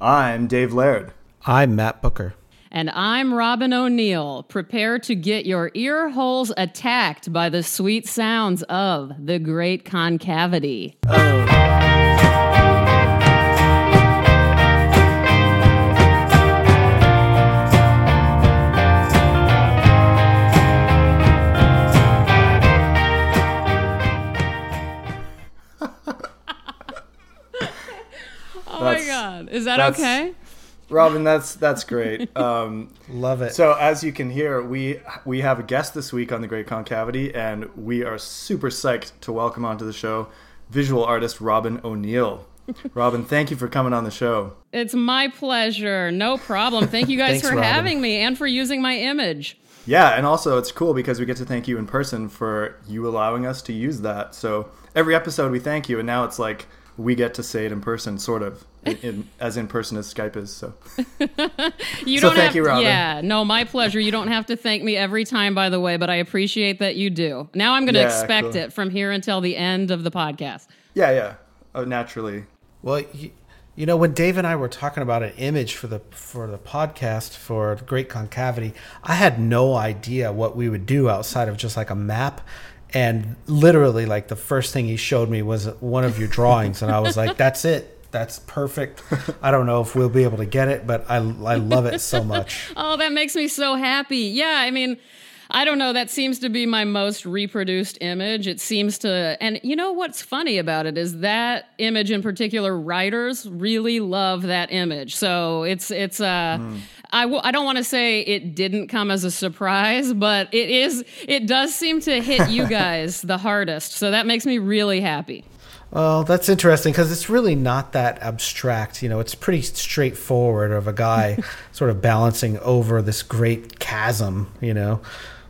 I'm Dave Laird. I'm Matt Bucher. And I'm Robyn O'Neil. Prepare to get your ear holes attacked by the sweet sounds of the Great Concavity. Oh. Is that that's- okay? Robyn, that's that's great. Um, Love it. so as you can hear, we we have a guest this week on the Great Concavity, and we are super psyched to welcome onto the show visual artist Robyn O'Neil. Robyn, thank you for coming on the show. It's my pleasure. No problem. Thank you guys Thanks, for Robyn. having me and for using my image. Yeah, and also it's cool because we get to thank you in person for you allowing us to use that. So every episode we thank you, and now it's like we get to say it in person, sort of, in, in, as in person as Skype is. So You So don't thank have you, Robyn. Yeah, no, my pleasure. You don't have to thank me every time, by the way, but I appreciate that you do. Now I'm going to Yeah, expect cool. it from here until the end of the podcast. yeah, yeah, oh, naturally. well, you, you know, when Dave and I were talking about an image for the for the podcast for Great Concavity, I had no idea what we would do outside of just like a map. And literally, like the first thing he showed me was one of your drawings, and I was like, "That's it. That's perfect." I don't know if we'll be able to get it, but I I love it so much. Oh, that makes me so happy. Yeah, I mean, I don't know. That seems to be my most reproduced image. It seems to, and you know what's funny about it is that image in particular. Writers really love that image. So it's it's uh. I w- I don't want to say it didn't come as a surprise, but it is. It does seem to hit you guys the hardest, so that makes me really happy. Well, that's interesting because it's really not that abstract. You know, it's pretty straightforward of a guy sort of balancing over this great chasm. You know,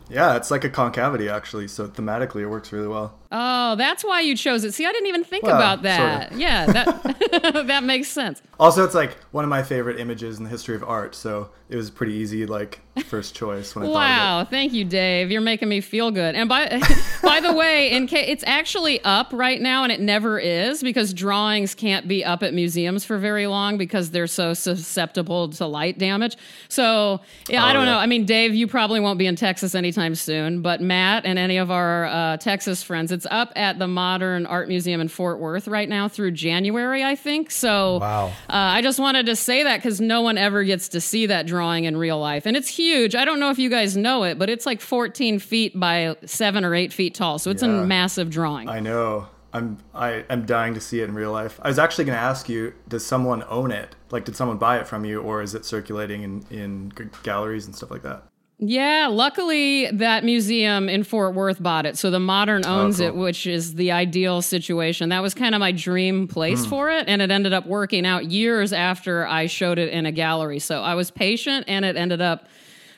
Yeah, it's like a concavity actually. So thematically, it works really well. Oh, that's why you chose it. See, I didn't even think Well, about that. sort Yeah, that that makes sense. Also, it's like one of my favorite images in the history of art. So it was pretty easy, like first choice when I thought of Wow, thank you, Dave. You're making me feel good. And by by the way, in case it's actually up right now, and it never is because drawings can't be up at museums for very long because they're so susceptible to light damage. So yeah, I Oh, don't yeah. know. I mean, Dave, you probably won't be in Texas anytime soon, but Matt and any of our uh, Texas friends, it's up at the Modern Art Museum in Fort Worth right now through January, I think. So Wow. uh, I just wanted to say that because no one ever gets to see that drawing in real life. And it's huge. I don't know if you guys know it, but it's like 14 feet by seven or eight feet tall. So it's Yeah. a massive drawing. I know. I'm I am dying to see it in real life. I was actually going to ask you, does someone own it? Like, did someone buy it from you, or is it circulating in in galleries and stuff like that? Yeah, luckily that museum in Fort Worth bought it. So the Modern oh, owns cool. it, which is the ideal situation. That was kind of my dream place hmm. for it. And it ended up working out years after I showed it in a gallery. So I was patient and it ended up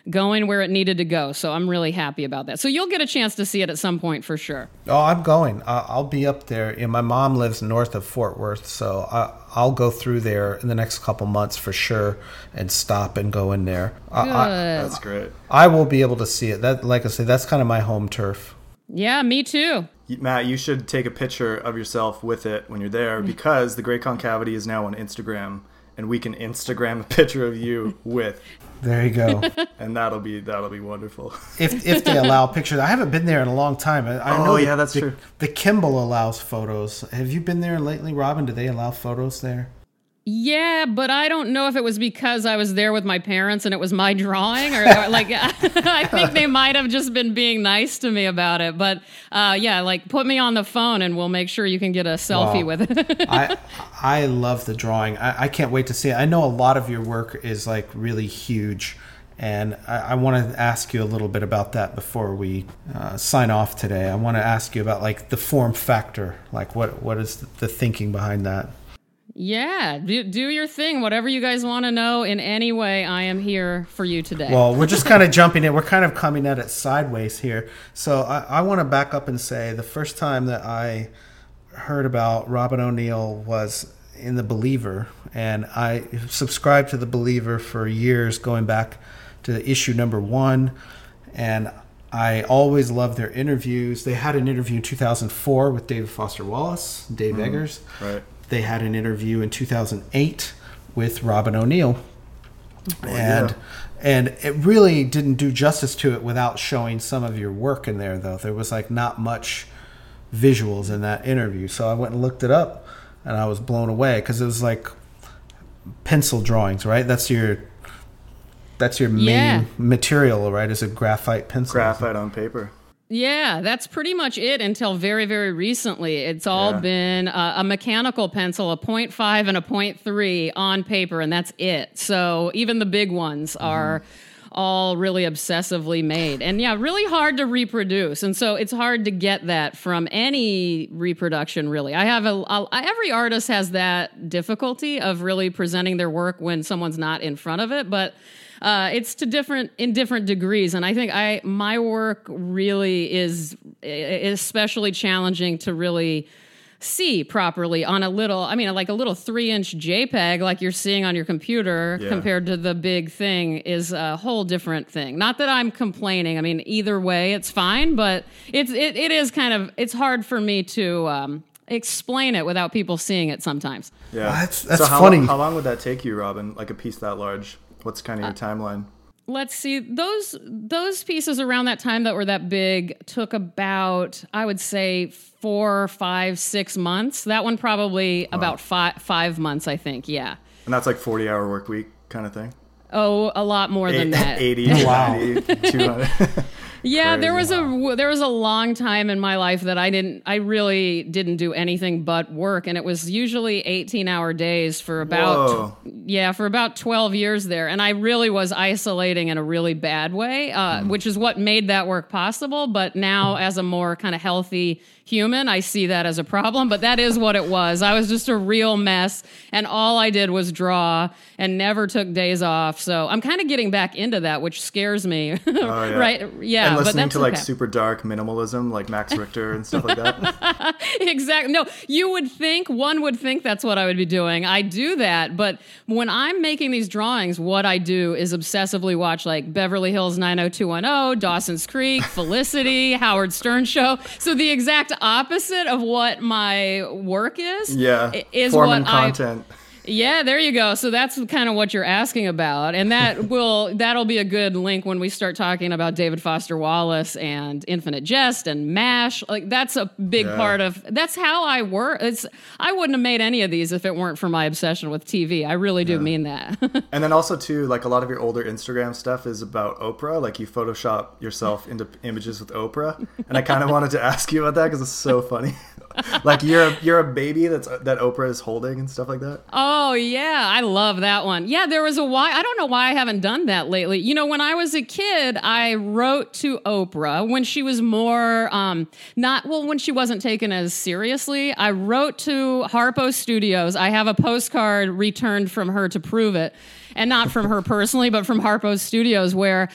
going where it needed to go. So I'm really happy about that. So you'll get a chance to see it at some point for sure. Oh, I'm going. I- I'll be up there. And my mom lives north of Fort Worth, so I- I'll go through there in the next couple months for sure, and stop and go in there. I, I, That's great. I will be able to see it. That, like I said, that's kind of my home turf. Yeah, me too. Matt, you should take a picture of yourself with it when you're there Mm. because the Great Concavity is now on Instagram, and we can Instagram a picture of you with, There you go. and that'll be that'll be wonderful. if if they allow pictures, I haven't been there in a long time. I, I Oh, know yeah, that's the, true. The Kimbell allows photos. Have you been there lately, Robyn? Do they allow photos there? Yeah, but I don't know if it was because I was there with my parents and it was my drawing, or, or, like I think they might have just been being nice to me about it. But uh, yeah, like put me on the phone and we'll make sure you can get a selfie Wow. with it. I I love the drawing. I, I can't wait to see it. I know a lot of your work is like really huge, and I, I want to ask you a little bit about that before we uh, sign off today. I want to ask you about like the form factor, like what what is the thinking behind that? Yeah, do, do your thing. Whatever you guys want to know in any way, I am here for you today. Well, we're just kind of jumping in. We're kind of coming at it sideways here. So I, I want to back up and say the first time that I heard about Robyn O'Neil was in The Believer, and I subscribed to The Believer for years, going back to issue number one. And I always loved their interviews. They had an interview in 2004 with David Foster Wallace, Dave mm-hmm. Eggers. Right. They had an interview in 2008 with Robyn O'Neil, Oh, and yeah. and it really didn't do justice to it without showing some of your work in there. Though there was like not much visuals in that interview, so I went and looked it up, and I was blown away because it was like pencil drawings, right? That's your that's your main Yeah. material, right? Is a graphite pencil. Graphite on paper. Yeah, that's pretty much it until very, very recently. It's all Yeah. been uh, a mechanical pencil, a 0.5 and a 0.3 on paper, and that's it. So even the big ones are all really obsessively made. And yeah, really hard to reproduce. And so it's hard to get that from any reproduction, really. I have a, a every artist has that difficulty of really presenting their work when someone's not in front of it, but uh, it's to different in different degrees and i think i my work really is is especially challenging to really see properly on a little i mean like a little three inch jpeg like you're seeing on your computer Yeah. compared to the big thing is a whole different thing not that i'm complaining i mean either way it's fine but it's it, it is kind of it's hard for me to um, explain it without people seeing it sometimes Yeah. That's- that's so how, funny. How long would that take you, Robyn? Like a piece that large? What's kind Uh, of your timeline? let's see those those pieces around that time that were that big took about i would say four five six months that one probably about five five months i think yeah And that's like 40 hour work week kind of thing? oh a lot more than that 80, Wow. 90, 200. Yeah, there was Crazy. a there was a long time in my life that I didn't I really didn't do anything but work and it was usually 18-hour days for about yeah, for about 12 years there and I really was isolating in a really bad way, uh, Hmm. which is what made that work possible, but now as a more kind of healthy human, I see that as a problem, but that is what it was. I was just a real mess and all I did was draw and never took days off. So, I'm kind of getting back into that, which scares me. Oh, yeah. right? Yeah, and but listening to like okay. super dark minimalism, like Max Richter and stuff like that. exactly. No, you would think one would think that's what I would be doing. I do that, but when I'm making these drawings, what I do is obsessively watch like Beverly Hills 90210, Dawson's Creek, Felicity, Howard Stern show. So the exact opposite of what my work is. Yeah. i- is what I content. Yeah, there you go. So that's kind of what you're asking about, and that will that'll be a good link when we start talking about David Foster Wallace and Infinite Jest and Mash. Like that's a big Yeah. part of that's how I work. It's I wouldn't have made any of these if it weren't for my obsession with TV. I really do mean that. And then also too, like a lot of your older Instagram stuff is about Oprah. Like you Photoshop yourself into images with Oprah, and I kind of wanted to ask you about that because it's so funny. like you're a, you're a baby that's that Oprah is holding and stuff like that. Oh yeah, I love that one. Yeah, there was a why. I don't know why I haven't done that lately. You know, when I was a kid, I wrote to Oprah when she was more um, not well when she wasn't taken as seriously. I wrote to Harpo Studios. I have a postcard returned from her to prove it, and not from her personally, but from Harpo Studios where.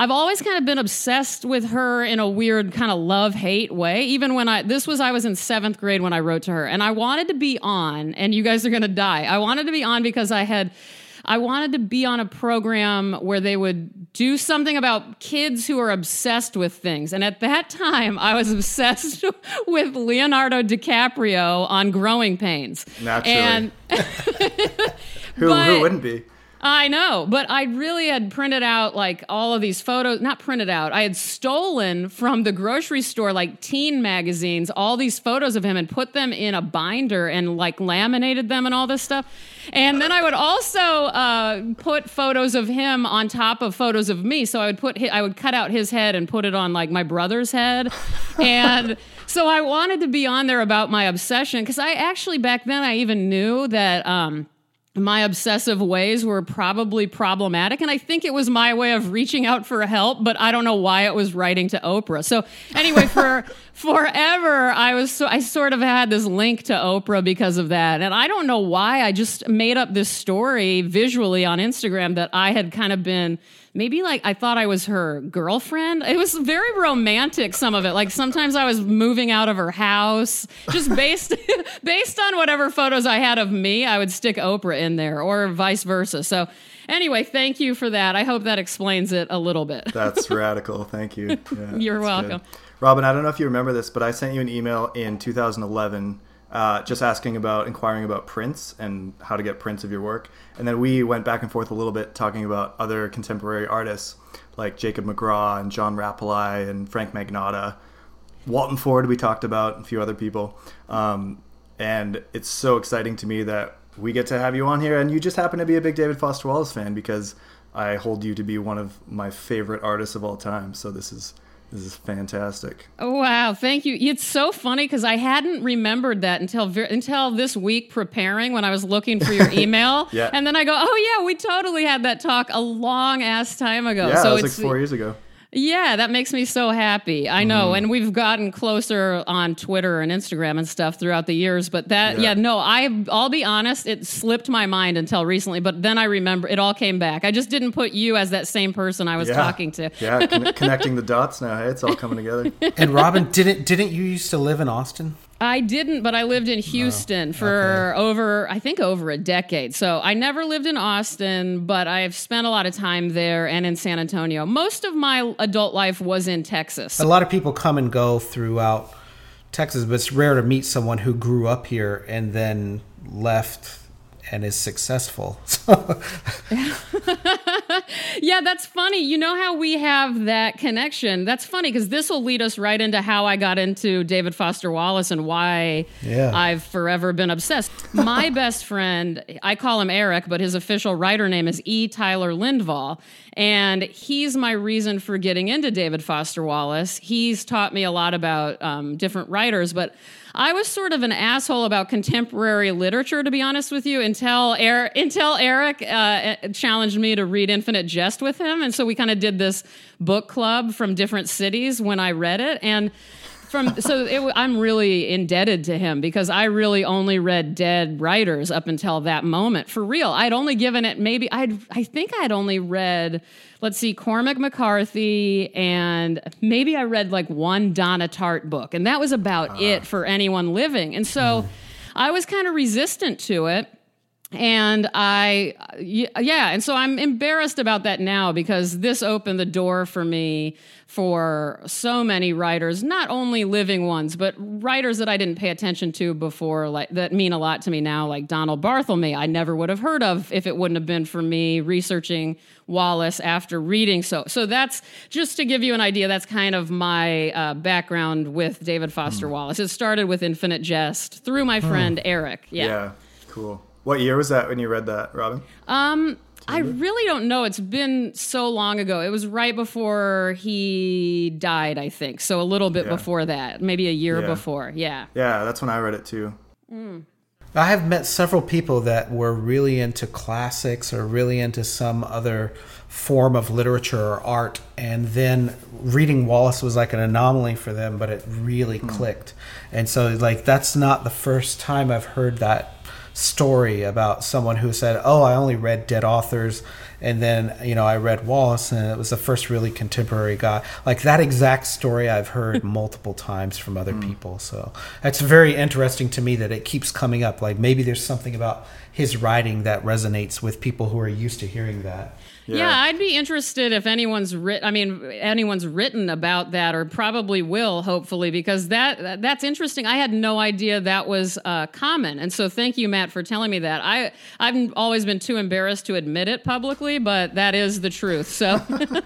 I've always kind of been obsessed with her in a weird kind of love hate way. Even when I, this was, I was in seventh grade when I wrote to her, and I wanted to be on, and you guys are going to die. I wanted to be on because I had, I wanted to be on a program where they would do something about kids who are obsessed with things. And at that time, I was obsessed with Leonardo DiCaprio on Growing Pains. Naturally. And Who who wouldn't be? I know, but I really had printed out like all of these photos, not printed out, I had stolen from the grocery store, like teen magazines, all these photos of him and put them in a binder and like laminated them and all this stuff. And then I would also uh, put photos of him on top of photos of me. So I would put, hi- I would cut out his head and put it on like my brother's head. And so I wanted to be on there about my obsession because I actually back then I even knew that. Um, my obsessive ways were probably problematic and i think it was my way of reaching out for help but i don't know why it was writing to oprah. So anyway for forever i was so i sort of had this link to oprah because of that and i don't know why i just made up this story visually on instagram that i had kind of been maybe like I thought I was her girlfriend. It was very romantic, some of it. Like sometimes I was moving out of her house, just based based on whatever photos I had of me, I would stick Oprah in there or vice versa. So anyway, thank you for that. I hope that explains it a little bit. That's radical. Thank you. Yeah, You're that's good. welcome. Robyn, I don't know if you remember this, but I sent you an email in 2011 uh, just asking about inquiring about prints and how to get prints of your work. And then we went back and forth a little bit talking about other contemporary artists like Jacob McGraw and John Rapalje and Frank Magnotta. Walton Ford, we talked about, a few other people. Um, and it's so exciting to me that we get to have you on here. And you just happen to be a big David Foster Wallace fan because I hold you to be one of my favorite artists of all time. So this is this is fantastic. Oh, wow, thank you. It's so funny because I hadn't remembered that until until this week preparing when I was looking for your email. yeah. And then I go, oh yeah, we totally had that talk a long ass time ago. Yeah, so it was like four years ago. Yeah, that makes me so happy. I know, Mm-hmm. and we've gotten closer on Twitter and Instagram and stuff throughout the years. But that, Yeah. yeah, no, I, I'll be honest, it slipped my mind until recently. But then I remember it all came back. I just didn't put you as that same person I was Yeah. talking to. Yeah, con- connecting the dots now. Hey, it's all coming together. And Robyn, didn't didn't you used to live in Austin? I didn't, but I lived in oh, Houston for over, I think, over a decade. So I never lived in Austin, but I've spent a lot of time there and in San Antonio. Most of my adult life was in Texas. A lot of people come and go throughout Texas, but it's rare to meet someone who grew up here and then left and is successful. Yeah, that's funny. You know how we have that connection? That's funny because this will lead us right into how I got into David Foster Wallace and why Yeah. I've forever been obsessed. My best friend, I call him Eric, but his official writer name is E. Tyler Lindvall. And he's my reason for getting into David Foster Wallace. He's taught me a lot about um, different writers, but I was sort of an asshole about contemporary literature, to be honest with you, until Eric, until Eric uh, challenged me to read Infinite Jest with him, and so we kind of did this book club from different cities when I read it, and from so it, I'm really indebted to him because I really only read dead writers up until that moment. For real, I'd only given it maybe I'd I think I'd only read let's see Cormac McCarthy and maybe I read like one Donna Tartt book and that was about ah. it for anyone living. And so hmm. I was kind of resistant to it and I, yeah, and so I'm embarrassed about that now because this opened the door for me for so many writers, not only living ones, but writers that I didn't pay attention to before, like that mean a lot to me now, like Donald Barthelme. I never would have heard of if it wouldn't have been for me researching Wallace after reading. So, so that's just to give you an idea. That's kind of my uh, background with David Foster Wallace. It started with Infinite Jest through my friend Eric. Yeah. cool. What year was that when you read that, Robyn? Um, I really don't know. It's been so long ago. It was right before he died, I think. So a little bit Yeah. before that, maybe a year Yeah. before. Yeah. Yeah, that's when I read it too. Mm. I have met several people that were really into classics or really into some other form of literature or art, and then reading Wallace was like an anomaly for them, but it really clicked. And so, like, that's not the first time I've heard that story about someone who said, "Oh, I only read dead authors." And then, you know, I read Wallace, and it was the first really contemporary guy. Like that exact story, I've heard multiple times from other hmm. people. So that's very interesting to me that it keeps coming up. Like maybe there's something about his writing that resonates with people who are used to hearing that. Yeah, I'd be interested if anyone's written. I mean, anyone's written about that, or probably will, hopefully, because that that's interesting. I had no idea that was uh, common, and so thank you, Matt, for telling me that. I I've always been too embarrassed to admit it publicly, but that is the truth. So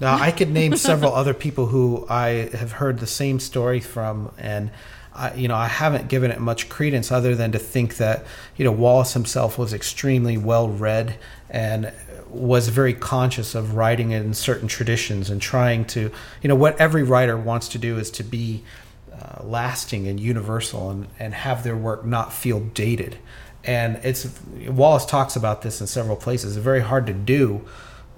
Now, I could name several other people who I have heard the same story from, and I, you know, I haven't given it much credence other than to think that you know Wallace himself was extremely well read and was very conscious of writing in certain traditions and trying to, you know, what every writer wants to do is to be uh, lasting and universal and, and have their work not feel dated. And it's Wallace talks about this in several places. It's very hard to do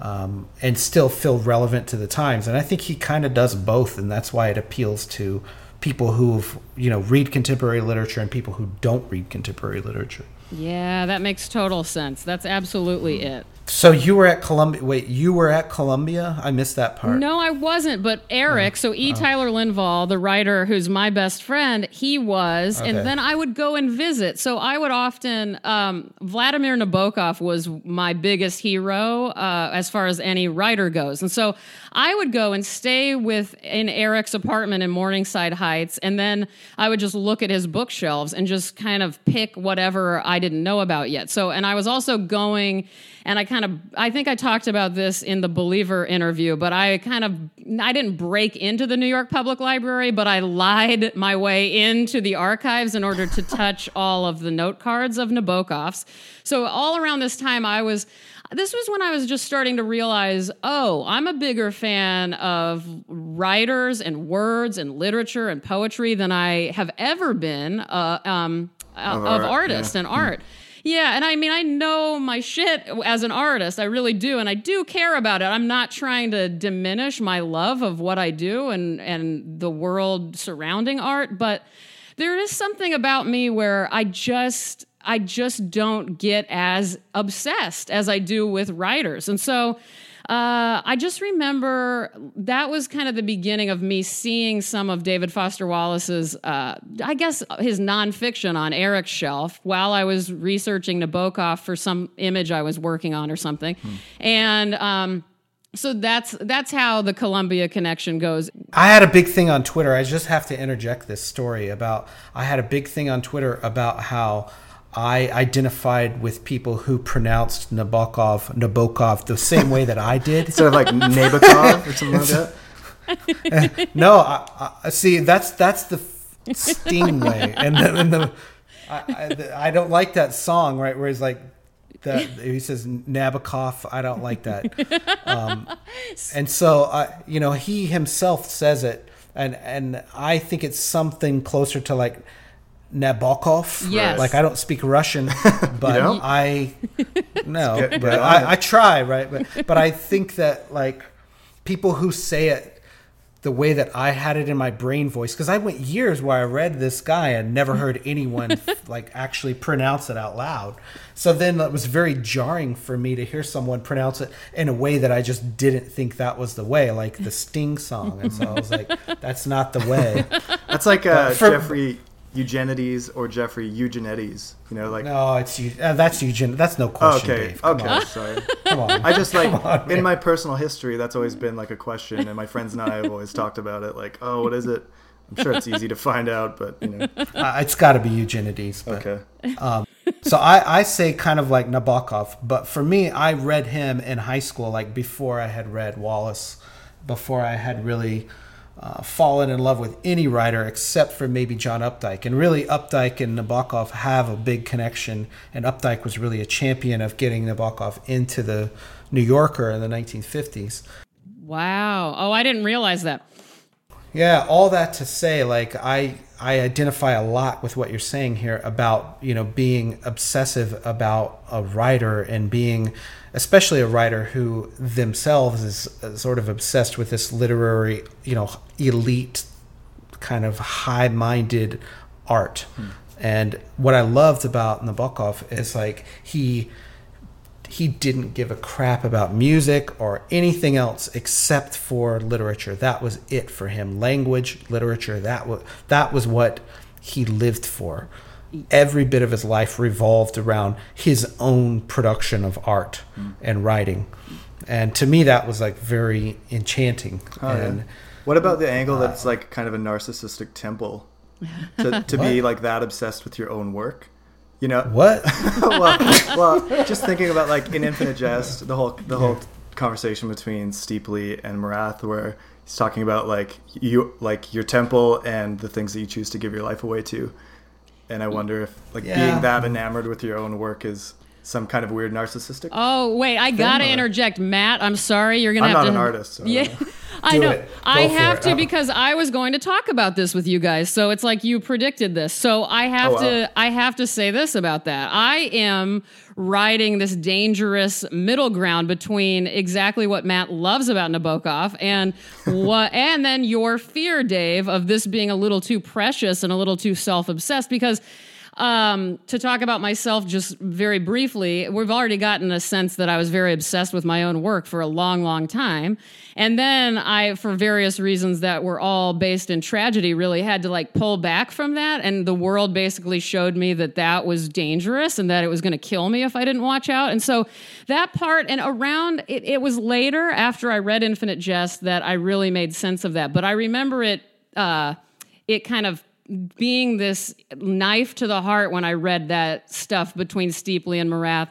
um, and still feel relevant to the times. And I think he kind of does both, and that's why it appeals to people who have you know read contemporary literature and people who don't read contemporary literature. Yeah, that makes total sense. That's absolutely it. So you were at Columbia. Wait, you were at Columbia? I missed that part. No, I wasn't. But Eric, so E. Tyler Lindvall, the writer who's my best friend, he was. And then I would go and visit. So I would often, um, Vladimir Nabokov was my biggest hero uh, as far as any writer goes. And so I would go and stay with in Eric's apartment in Morningside Heights. And then I would just look at his bookshelves and just kind of pick whatever I didn't know about yet. So, and I was also going and I kind of I think I talked about this in the Believer interview, but I kind of I didn't break into the New York Public Library, but I lied my way into the archives in order to touch all of the note cards of Nabokov's. So all around this time I was this was when I was just starting to realize, oh, I'm a bigger fan of writers and words and literature and poetry than I have ever been uh, um, of, art, artists yeah. and art. Yeah, and I mean, I know my shit as an artist. I really do, and I do care about it. I'm not trying to diminish my love of what I do and and the world surrounding art, but there is something about me where I just I just don't get as obsessed as I do with writers, and so. Uh, I just remember that was kind of the beginning of me seeing some of David Foster Wallace's, uh, I guess, his nonfiction on Eric's shelf while I was researching Nabokov for some image I was working on or something, and um, so that's that's how the Columbia connection goes. I had a big thing on Twitter. I just have to interject this story about. I had a big thing on Twitter about how I identified with people who pronounced Nabokov Nabokov the same way that I did. Instead of like Nabokov or something like that. No, I, I see. That's that's the Sting way, and the, and the I, I, the- I don't like that song right where he's like that. He says Nabokov. I don't like that. Um, and so I, you know, he himself says it, and and I think it's something closer to like. Nabokov. Yes. Like I don't speak Russian, but don't? I no, Get- get but. I, I try, right? But but I think that like people who say it the way that I had it in my brain voice because I went years where I read this guy and never heard anyone like actually pronounce it out loud. So then it was very jarring for me to hear someone pronounce it in a way that I just didn't think that was the way, like the Sting song. And so I was like, that's not the way. That's like uh, for- Jeffrey Eugenides or Jeffrey Eugenides. You know, like No, it's. Uh, that's Eugen. That's no question. okay, Dave. Come okay, on. sorry. Come on. I just like on, in my personal history, that's always been like a question, and my friends and I have always talked about it. Like, oh, what is it? I'm sure it's easy to find out, but you know, Uh, it's got to be Eugenides. But. okay. so I, I say kind of like Nabokov, but for me, I read him in high school, like before I had read Wallace, before I had really uh, fallen in love with any writer except for maybe John Updike. And really, Updike and Nabokov have a big connection, and Updike was really a champion of getting Nabokov into the New Yorker in the 1950s. Wow. Oh, I didn't realize that. Yeah, all that to say, like I I identify a lot with what you're saying here about you know being obsessive about a writer and being, especially a writer who themselves is sort of obsessed with this literary you know elite kind of high-minded art. Hmm. And what I loved about Nabokov is like he he didn't give a crap about music or anything else except for literature. That was it for him. Language, literature, that was that was what he lived for. Every bit of his life revolved around his own production of art mm. and writing. And to me that was like very enchanting. Oh, yeah. and What about the angle uh, that's like kind of a narcissistic temple to, to be like that obsessed with your own work? You know, what? well, well, just thinking about like in Infinite Jest, the whole the whole conversation between Steeply and Marathe, where he's talking about like you like your temple and the things that you choose to give your life away to, and I wonder if like Yeah. being that enamored with your own work is some kind of weird narcissistic. Oh wait, I gotta or- interject, Matt. I'm sorry, you're gonna I'm have not to. an artist, so I yeah, don't know. I know. I have to Oh. because I was going to talk about this with you guys. So it's like you predicted this. So I have Oh, wow. to. I have to say this about that. I am riding this dangerous middle ground between exactly what Matt loves about Nabokov and what, and then your fear, Dave, of this being a little too precious and a little too self obsessed because. Um, to talk about myself just very briefly, we've already gotten a sense that I was very obsessed with my own work for a long, long time. And then I, for various reasons that were all based in tragedy, really had to like pull back from that. And the world basically showed me that that was dangerous and that it was going to kill me if I didn't watch out. And so that part, and around it, it was later after I read Infinite Jest that I really made sense of that. But I remember it, uh, it kind of being this knife to the heart when I read that stuff between Steeply and Marathe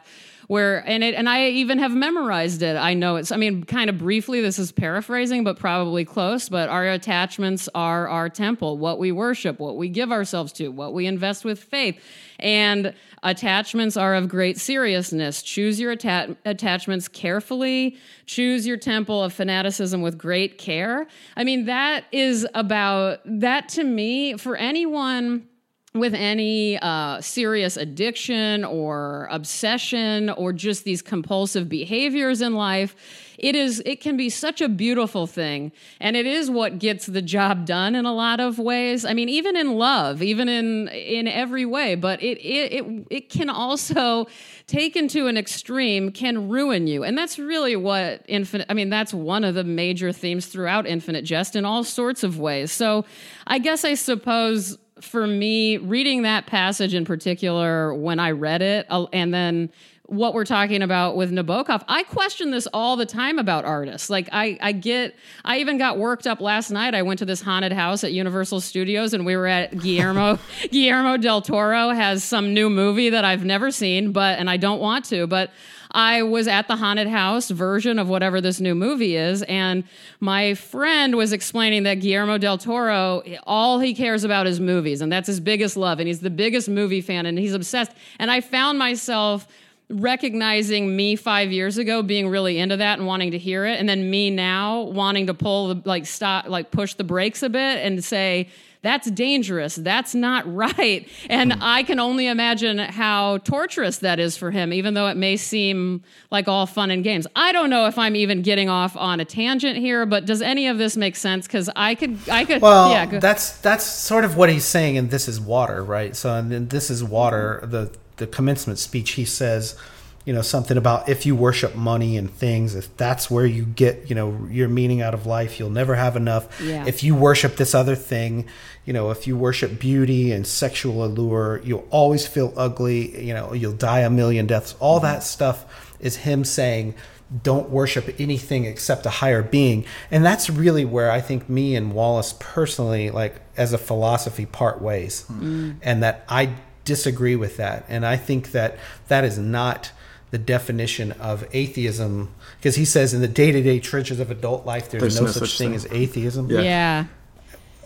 where and it and I even have memorized it. I know it's I mean kind of briefly this is paraphrasing but probably close, but our attachments are our temple, what we worship, what we give ourselves to, what we invest with faith. And attachments are of great seriousness. Choose your atta- attachments carefully. Choose your temple of fanaticism with great care. I mean that is about that to me for anyone with any uh, serious addiction or obsession or just these compulsive behaviors in life it is it can be such a beautiful thing. And it is what gets the job done in a lot of ways. I mean even in love even in in every way. But it it it, it can also taken to an extreme can ruin you. And that's really what infinite i mean that's one of the major themes throughout infinite jest in all sorts of ways. So i guess i suppose for me, reading that passage in particular, when I read it, uh, and then what we're talking about with Nabokov, I question this all the time about artists. Like I, I get, I even got worked up last night. I went to this haunted house at Universal Studios, and we were at Guillermo. Guillermo del Toro has some new movie that I've never seen, but and I don't want to, but I was at the haunted house version of whatever this new movie is, and my friend was explaining that Guillermo del Toro, all he cares about is movies, and that's his biggest love, and he's the biggest movie fan, and he's obsessed. And I found myself recognizing me five years ago being really into that and wanting to hear it and then me now wanting to pull the like stop like push the brakes a bit and say that's dangerous. That's not right. And mm. I can only imagine how torturous that is for him, even though it may seem like all fun and games. I don't know if I'm even getting off on a tangent here, but does any of this make sense? Because I could, I could. Well, yeah, that's that's sort of what he's saying, and this is water, right? So, and this is water. The the commencement speech, he says you know something about if you worship money and things if that's where you get you know your meaning out of life you'll never have enough yeah. if you worship this other thing you know if you worship beauty and sexual allure you'll always feel ugly you know you'll die a million deaths all mm-hmm. that stuff is him saying don't worship anything except a higher being and that's really where i think me and wallace personally like as a philosophy part ways mm. and that i disagree with that and i think that that is not the definition of atheism because he says in the day-to-day trenches of adult life there's, there's no, no, such, thing, thing, as atheism. Yeah. yeah.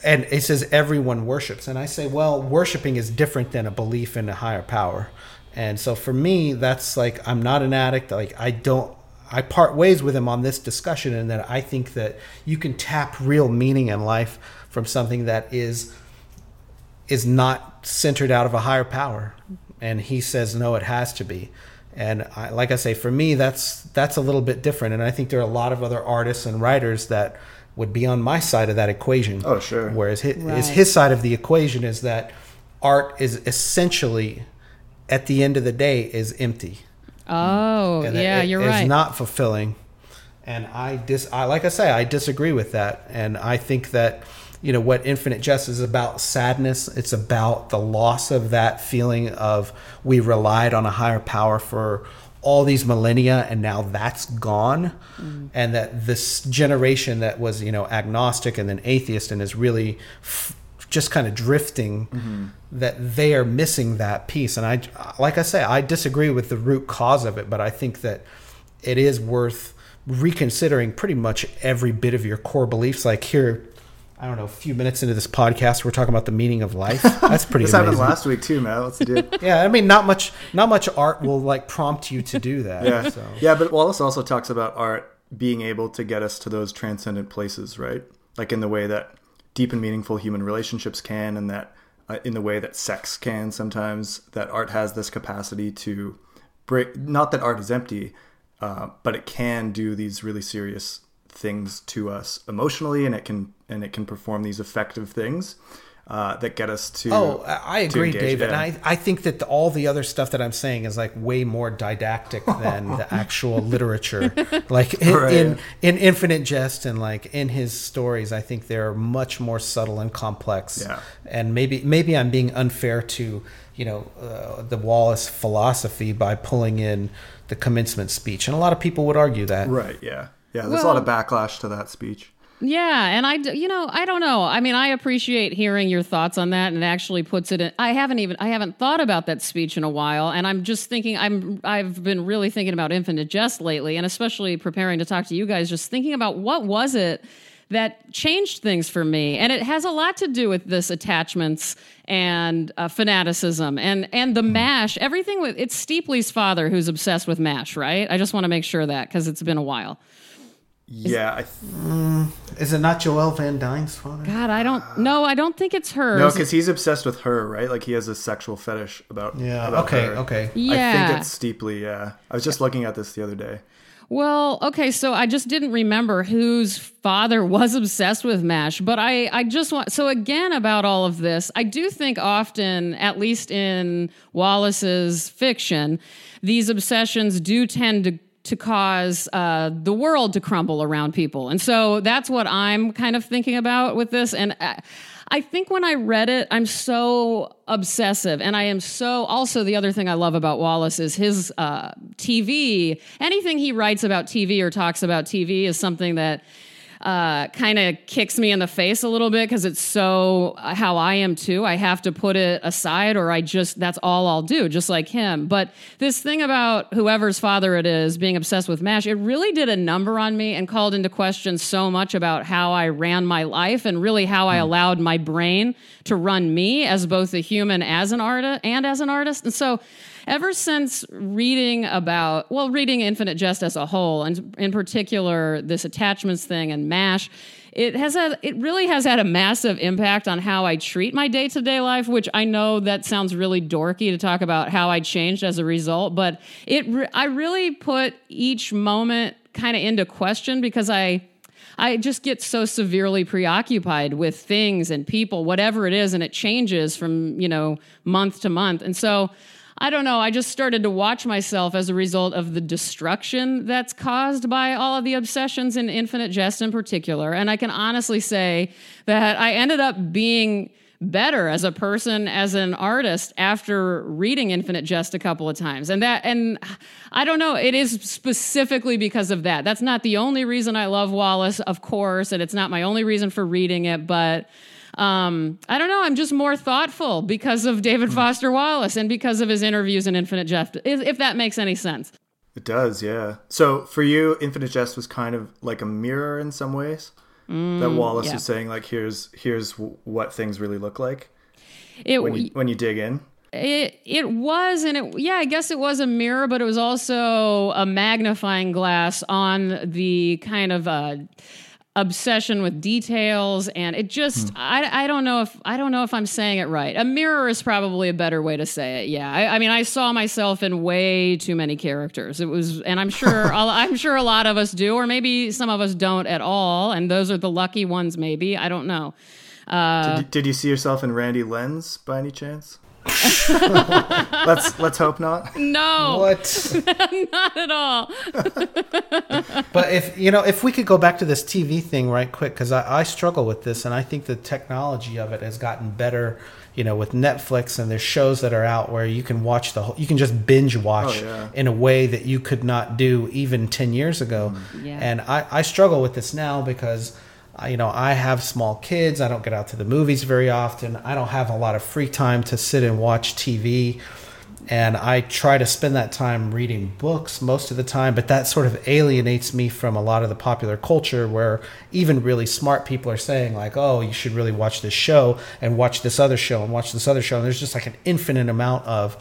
and it says everyone worships. And i say well worshiping is different than a belief in a higher power. And so for me that's like i'm not an addict. Like i don't i part ways with him on this discussion and that i think that you can tap real meaning in life from something that is is not centered out of a higher power. And he says no it has to be and I, like I say, for me, that's that's a little bit different. And I think there are a lot of other artists and writers that would be on my side of that equation. Oh, sure. Whereas his, right. his, his side of the equation is that art is essentially, at the end of the day, is empty. Oh, and yeah, it, you're right. It's not fulfilling, and I dis. I like I say, I disagree with that, and I think that you know what infinite jest is about sadness it's about the loss of that feeling of we relied on a higher power for all these millennia and now that's gone mm. and that this generation that was you know agnostic and then atheist and is really f- just kind of drifting mm-hmm. that they are missing that piece and i like i say i disagree with the root cause of it but i think that it is worth reconsidering pretty much every bit of your core beliefs like here I don't know, a few minutes into this podcast, we're talking about the meaning of life. That's pretty. this amazing. happened last week too, Matt. What's the deal? yeah, I mean, not much, not much art will like prompt you to do that. yeah, so. yeah. But Wallace also talks about art being able to get us to those transcendent places, right? Like in the way that deep and meaningful human relationships can, and that uh, in the way that sex can sometimes. That art has this capacity to break. Not that art is empty, uh, but it can do these really serious things to us emotionally and it can and it can perform these effective things uh, that get us to. Oh, I agree, David. I, I think that the, all the other stuff that I'm saying is like way more didactic than the actual literature. Like in, Right. in in Infinite Jest and like in his stories, I think they're much more subtle and complex. Yeah. And maybe maybe I'm being unfair to you know uh, the Wallace philosophy by pulling in the commencement speech, and a lot of people would argue that. Right. Yeah. Yeah. There's a lot of backlash to that speech. Yeah, and I, you know, I don't know. I mean, I appreciate hearing your thoughts on that, and it actually puts it in. I haven't even, I haven't thought about that speech in a while, and I'm just thinking. I'm, I've been really thinking about Infinite Jest lately, and especially preparing to talk to you guys. Just thinking about what was it that changed things for me, and it has a lot to do with this attachments and uh, fanaticism and and the mash. Everything with it's Steeply's father who's obsessed with mash, right? I just want to make sure that because it's been a while. Yeah. I th- mm, Is it not Joelle Van Dyne's father? God, I don't. No, I don't think it's hers. no, because he's obsessed with her, right? Like he has a sexual fetish about. Yeah. about Okay. her. Okay. I think it's steeply. Yeah. I was just looking at this the other day. Well, okay, so I just didn't remember whose father was obsessed with MASH, but I, I just want, so again, about all of this, I do think often, at least in Wallace's fiction, these obsessions do tend to to cause uh, the world to crumble around people. And so that's what I'm kind of thinking about with this. And I, think when I read it, I'm so obsessive. And I am so, also, the other thing I love about Wallace is his uh, TV. Anything he writes about TV or talks about TV is something that uh, kind of kicks me in the face a little bit because it's so how I am too. I have to put it aside, or I just that's all I'll do, just like him. But this thing about whoever's father it is being obsessed with MASH, it really did a number on me and called into question so much about how I ran my life and really how I allowed my brain to run me as both a human as an artist and as an artist. And so ever since reading about well reading infinite jest as a whole and in particular this attachments thing and mash it has a it really has had a massive impact on how i treat my day-to-day life which i know that sounds really dorky to talk about how i changed as a result but it re- i really put each moment kind of into question because i I just get so severely preoccupied with things and people, whatever it is, and it changes from, you know, month to month. And so I don't know, I just started to watch myself as a result of the destruction that's caused by all of the obsessions in Infinite Jest in particular. And I can honestly say that I ended up being better as a person as an artist after reading infinite jest a couple of times and that and i don't know it is specifically because of that that's not the only reason i love wallace of course and it's not my only reason for reading it but um, I don't know. I'm just more thoughtful because of David Foster Wallace and because of his interviews in Infinite Jest, if that makes any sense. It does, yeah. So for you, Infinite Jest was kind of like a mirror in some ways. that Wallace Mm, yeah. is saying, like, here's here's w- what things really look like It, when you when you dig in. It it was, and it yeah, I guess it was a mirror, but it was also a magnifying glass on the kind of uh, obsession with details, and it just I, I don't know if I don't know if I'm saying it right. A mirror is probably a better way to say it. Yeah, I, I mean I saw myself in way too many characters. It was, and I'm sure I'm sure a lot of us do, or maybe some of us don't at all, and those are the lucky ones. Maybe I don't know. Uh, Did, you- did you see yourself in Randy Lenz by any chance? let's let's hope not. no, What? not at all. But if you know, if we could go back to this TV thing right quick, because I, I struggle with this, and I think the technology of it has gotten better. You know, with Netflix and there's shows that are out where you can watch the whole, you can just binge watch Oh, yeah. in a way that you could not do even ten years ago. Mm-hmm. Yeah. And I, I struggle with this now because. You know, I have small kids. I don't get out to the movies very often. I don't have a lot of free time to sit and watch TV and I try to spend that time reading books most of the time, but that sort of alienates me from a lot of the popular culture where even really smart people are saying like, "Oh, you should really watch this show and watch this other show and watch this other show." And there's just like an infinite amount of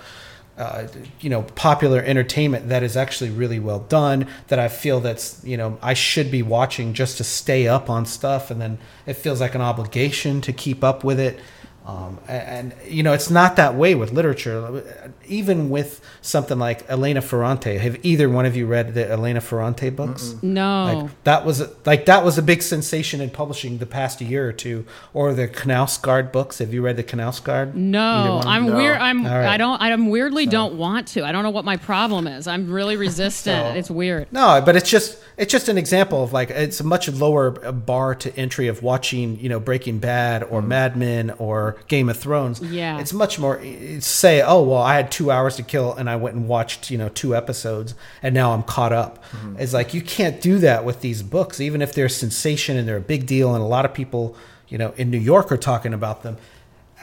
uh, you know popular entertainment that is actually really well done that I feel that's you know I should be watching just to stay up on stuff and then it feels like an obligation to keep up with it Um, and, and, you know, it's not that way with literature. Even with something like Elena Ferrante, have either one of you read the Elena Ferrante books? Mm-mm. No, like, that was like that was a big sensation in publishing the past year or two. Or the Knausgaard books. Have you read the Knausgaard? No, I'm no. weird. I'm right. I don't. I'm weirdly so. don't want to. I don't know what my problem is. I'm really resistant. so, it's weird. No, but it's just it's just an example of like it's a much lower bar to entry of watching you know Breaking Bad or mm. Mad Men or Game of Thrones. Yeah, it's much more. It's say, oh well, I had two hours to kill, and I went and watched you know two episodes, and now I'm caught up. Mm-hmm. It's like you can't do that with these books, even if they're a sensation and they're a big deal, and a lot of people you know in New York are talking about them.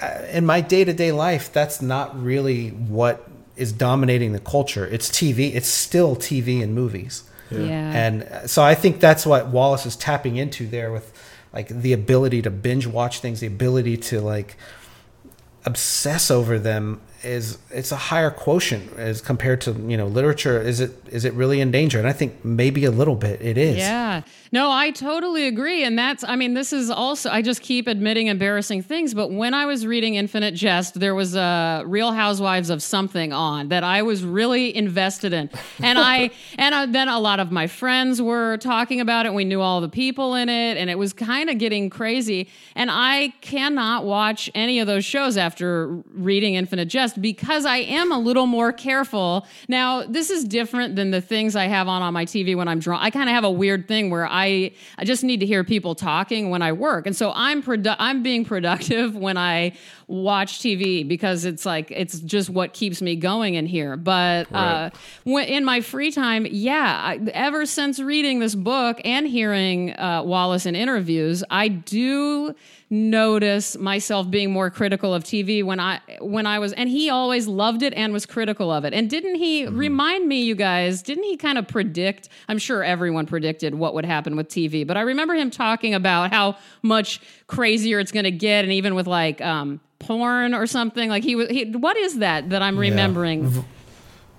Uh, in my day to day life, that's not really what is dominating the culture. It's TV. It's still TV and movies. Yeah. yeah. And so I think that's what Wallace is tapping into there with like the ability to binge watch things, the ability to like obsess over them is it's a higher quotient as compared to you know literature. Is it is it really in danger? And i think maybe a little bit it is. Yeah. No i totally agree. And that's i mean this is also i just keep admitting embarrassing things but when i was reading infinite jest there was a real housewives of something on that i was really invested in. And i and I, then a lot of my friends were talking about it. We knew all the people in it and it was kind of getting crazy. And i cannot watch any of those shows after reading infinite jest because I am a little more careful. Now, this is different than the things I have on on my TV when I'm drunk. I kind of have a weird thing where I I just need to hear people talking when I work. And so I'm produ- I'm being productive when I watch TV because it's like it's just what keeps me going in here. But right. uh, in my free time, yeah, I, ever since reading this book and hearing uh, Wallace in interviews, I do notice myself being more critical of TV when I when I was and he always loved it and was critical of it. And didn't he mm-hmm. remind me you guys, didn't he kind of predict, I'm sure everyone predicted what would happen with TV, but I remember him talking about how much crazier it's going to get and even with like um, porn or something like he was he, what is that that I'm remembering? Yeah.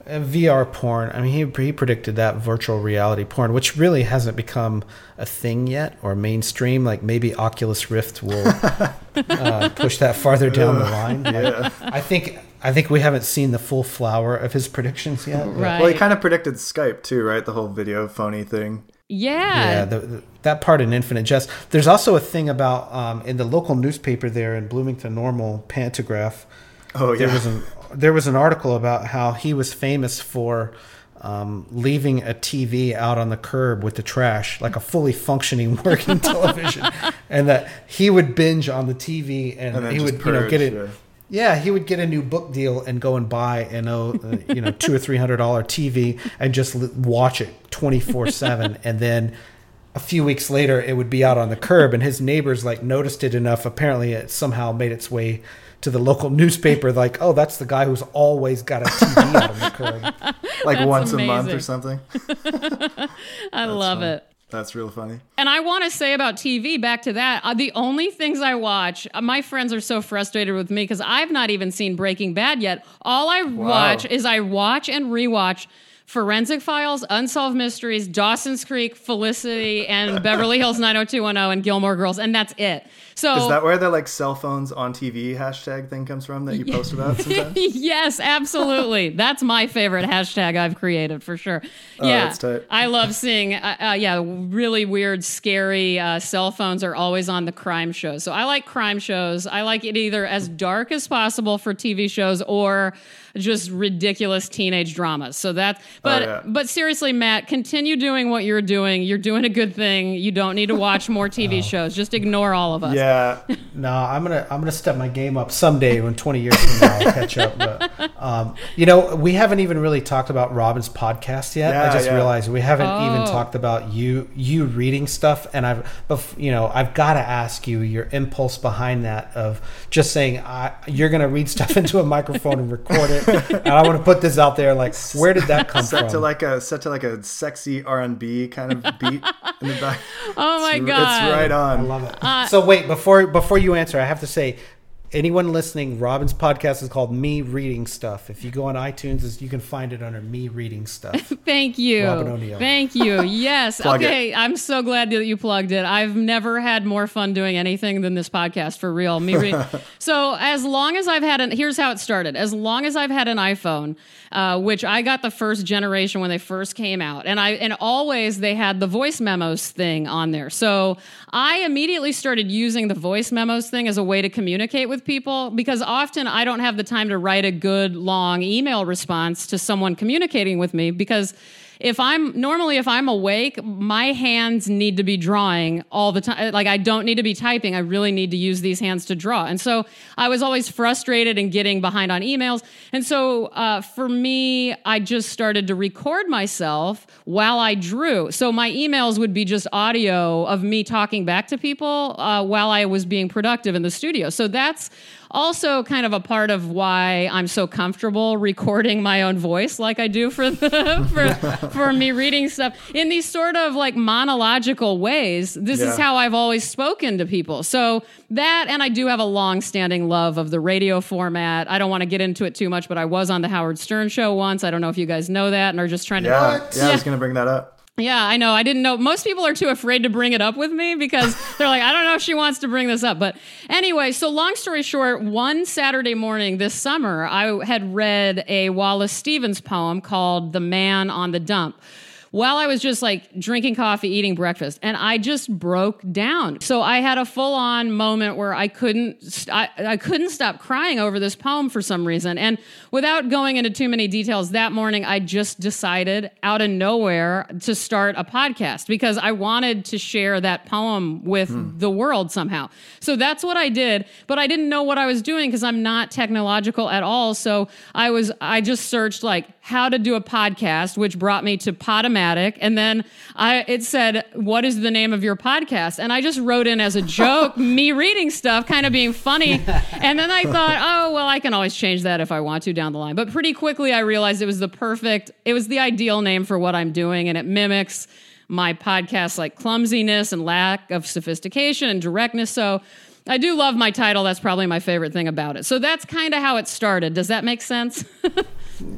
VR porn. I mean, he he predicted that virtual reality porn, which really hasn't become a thing yet or mainstream. Like maybe Oculus Rift will uh, push that farther down the line. Yeah. I think I think we haven't seen the full flower of his predictions yet. Right. Well, he kind of predicted Skype too, right? The whole video phony thing. Yeah. Yeah. The, the, that part in Infinite Jest. There's also a thing about um, in the local newspaper there in Bloomington Normal, Pantagraph. Oh yeah. There was an there was an article about how he was famous for um, leaving a TV out on the curb with the trash, like a fully functioning working television, and that he would binge on the TV and, and he would purge, you know get it. Yeah. Yeah. he would get a new book deal and go and buy an uh, you know two or three hundred dollar TV and just watch it twenty four seven, and then a few weeks later it would be out on the curb, and his neighbors like noticed it enough. Apparently, it somehow made its way to the local newspaper, like, oh, that's the guy who's always got a TV out on the curb. Like that's once amazing. a month or something. I love funny. it. That's real funny. And I want to say about TV, back to that, uh, the only things I watch, uh, my friends are so frustrated with me because I've not even seen Breaking Bad yet. All I wow. watch is I watch and rewatch Forensic Files, Unsolved Mysteries, Dawson's Creek, Felicity, and Beverly Hills 90210 and Gilmore Girls, and that's it. So is that where the like cell phones on TV hashtag thing comes from that you post about sometimes? yes, absolutely. that's my favorite hashtag I've created for sure. Oh, yeah, I love seeing. Uh, uh, yeah, really weird, scary uh, cell phones are always on the crime shows. So I like crime shows. I like it either as dark as possible for TV shows or just ridiculous teenage dramas. So that, but oh, yeah. but seriously, Matt, continue doing what you're doing. You're doing a good thing. You don't need to watch more TV oh. shows. Just ignore all of us. Yeah. No, I'm gonna I'm gonna step my game up someday when 20 years from now I'll catch up. But um, you know, we haven't even really talked about Robyn's podcast yet. Yeah, I just yeah. realized we haven't oh. even talked about you you reading stuff, and I've you know I've got to ask you your impulse behind that of just saying you're gonna read stuff into a microphone and record it and I want to put this out there. Like, where did that come set from? to like a set to like a sexy R and B kind of beat in the back. Oh my it's, god, it's right on. I love it. Uh, so wait, before before you answer, I have to say, anyone listening, Robyn's podcast is called Me Reading Stuff. If you go on iTunes, you can find it under Me Reading Stuff. Thank you. Robyn O'Neil. Thank you. Yes. Okay. I'm so glad that you plugged it. I've never had more fun doing anything than this podcast for real. Me re- so as long as I've had an here's how it started. As long as I've had an iPhone, uh, which I got the first generation when they first came out, and I and always they had the voice memos thing on there. So I immediately started using the voice memos thing as a way to communicate with people because often I don't have the time to write a good long email response to someone communicating with me because if I'm normally if I'm awake, my hands need to be drawing all the time. Like I don't need to be typing. I really need to use these hands to draw. And so I was always frustrated and getting behind on emails. And so uh, for me, I just started to record myself while I drew. So my emails would be just audio of me talking back to people uh, while I was being productive in the studio. So that's also kind of a part of why I'm so comfortable recording my own voice like I do for the for for me reading stuff in these sort of like monological ways. This is how I've always spoken to people. So that and I do have a long-standing love of the radio format. I don't want to get into it too much, but I was on the Howard Stern show once. I don't know if you guys know that and are just trying to Yeah, yeah, I was gonna bring that up. Yeah, I know. I didn't know. Most people are too afraid to bring it up with me because they're like, I don't know if she wants to bring this up. But anyway, so long story short, one Saturday morning this summer, I had read a Wallace Stevens poem called The Man on the Dump. While I was just like drinking coffee, eating breakfast, and I just broke down. So I had a full-on moment where I couldn't, st- I, I couldn't stop crying over this poem for some reason. And without going into too many details, that morning I just decided out of nowhere to start a podcast because I wanted to share that poem with hmm. the world somehow. So that's what I did, but I didn't know what I was doing because I'm not technological at all. So I was I just searched like how to do a podcast, which brought me to Podomatic, and then I it said, "What is the name of your podcast?" And I just wrote in as a joke, me reading stuff, kind of being funny. and then I thought, "Oh, well, I can always change that if I want to down the line." But pretty quickly I realized it was the perfect, it was the ideal name for what I'm doing and it mimics my podcast like clumsiness and lack of sophistication and directness. So I do love my title. That's probably my favorite thing about it. So that's kind of how it started. Does that make sense?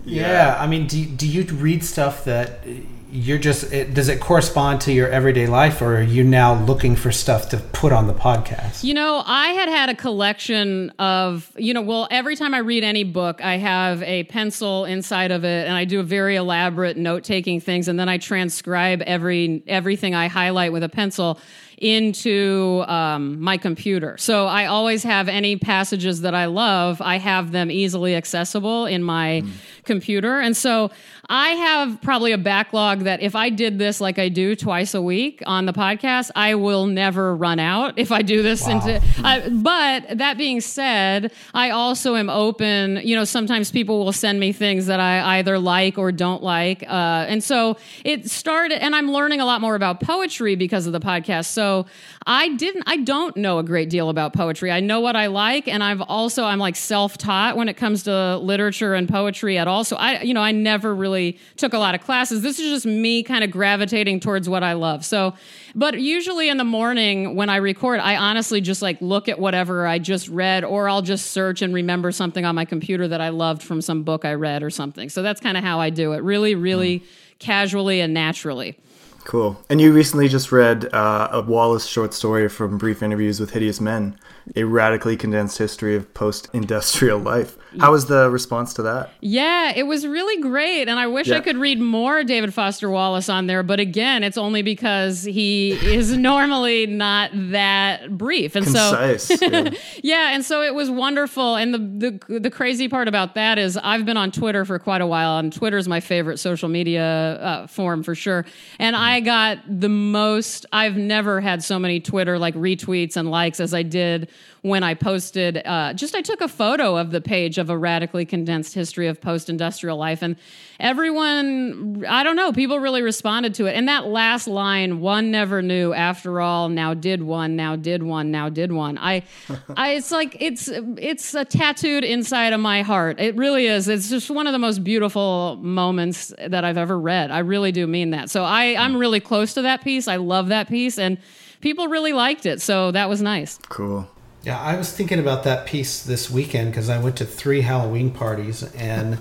Yeah, I mean, do, do you read stuff that you're just, it, does it correspond to your everyday life or are you now looking for stuff to put on the podcast? You know, I had had a collection of, you know, well, every time I read any book, I have a pencil inside of it and I do a very elaborate note-taking things and then I transcribe every everything I highlight with a pencil into um, my computer. So I always have any passages that I love, I have them easily accessible in my computer. And so I have probably a backlog that if I did this like I do twice a week on the podcast, I will never run out if I do this into. I, but that being said, I also am open. You know, sometimes people will send me things that I either like or don't like. Uh, and so it started, and I'm learning a lot more about poetry because of the podcast. So I didn't, I don't know a great deal about poetry. I know what I like, and I've also, I'm like self taught when it comes to literature and poetry at all. So I, you know, I never really took a lot of classes. This is just me kind of gravitating towards what I love. So, but usually in the morning when I record, I honestly just like look at whatever I just read, or I'll just search and remember something on my computer that I loved from some book I read or something. So that's kind of how I do it really, really hmm. casually and naturally. Cool. And you recently just read uh, a Wallace short story from Brief Interviews with Hideous Men, a radically condensed history of post industrial life. How was the response to that? Yeah, it was really great. And I wish I could read more David Foster Wallace on there. But again, it's only because he is normally not that brief. And so. Concise. yeah. Yeah, and so it was wonderful. And the, the the crazy part about that is I've been on Twitter for quite a while, and Twitter is my favorite social media uh, form for sure. And I got the most. I've never had so many Twitter like retweets and likes as I did when I posted. Uh, just I took a photo of the page of a radically condensed history of post-industrial life, and everyone, I don't know, people really responded to it. And that last line, "One never knew, after all, now did one, now did one, now did one." I, I, it's like it's it's a tattooed inside of my heart. It really is. It's just one of the most beautiful moments that I've ever read. I really do mean that. So I, I'm really close to that piece. I love that piece, and people really liked it. So that was nice. Cool. Yeah, I was thinking about that piece this weekend because I went to three Halloween parties and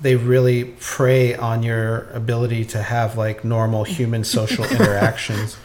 they really prey on your ability to have like normal human social interactions.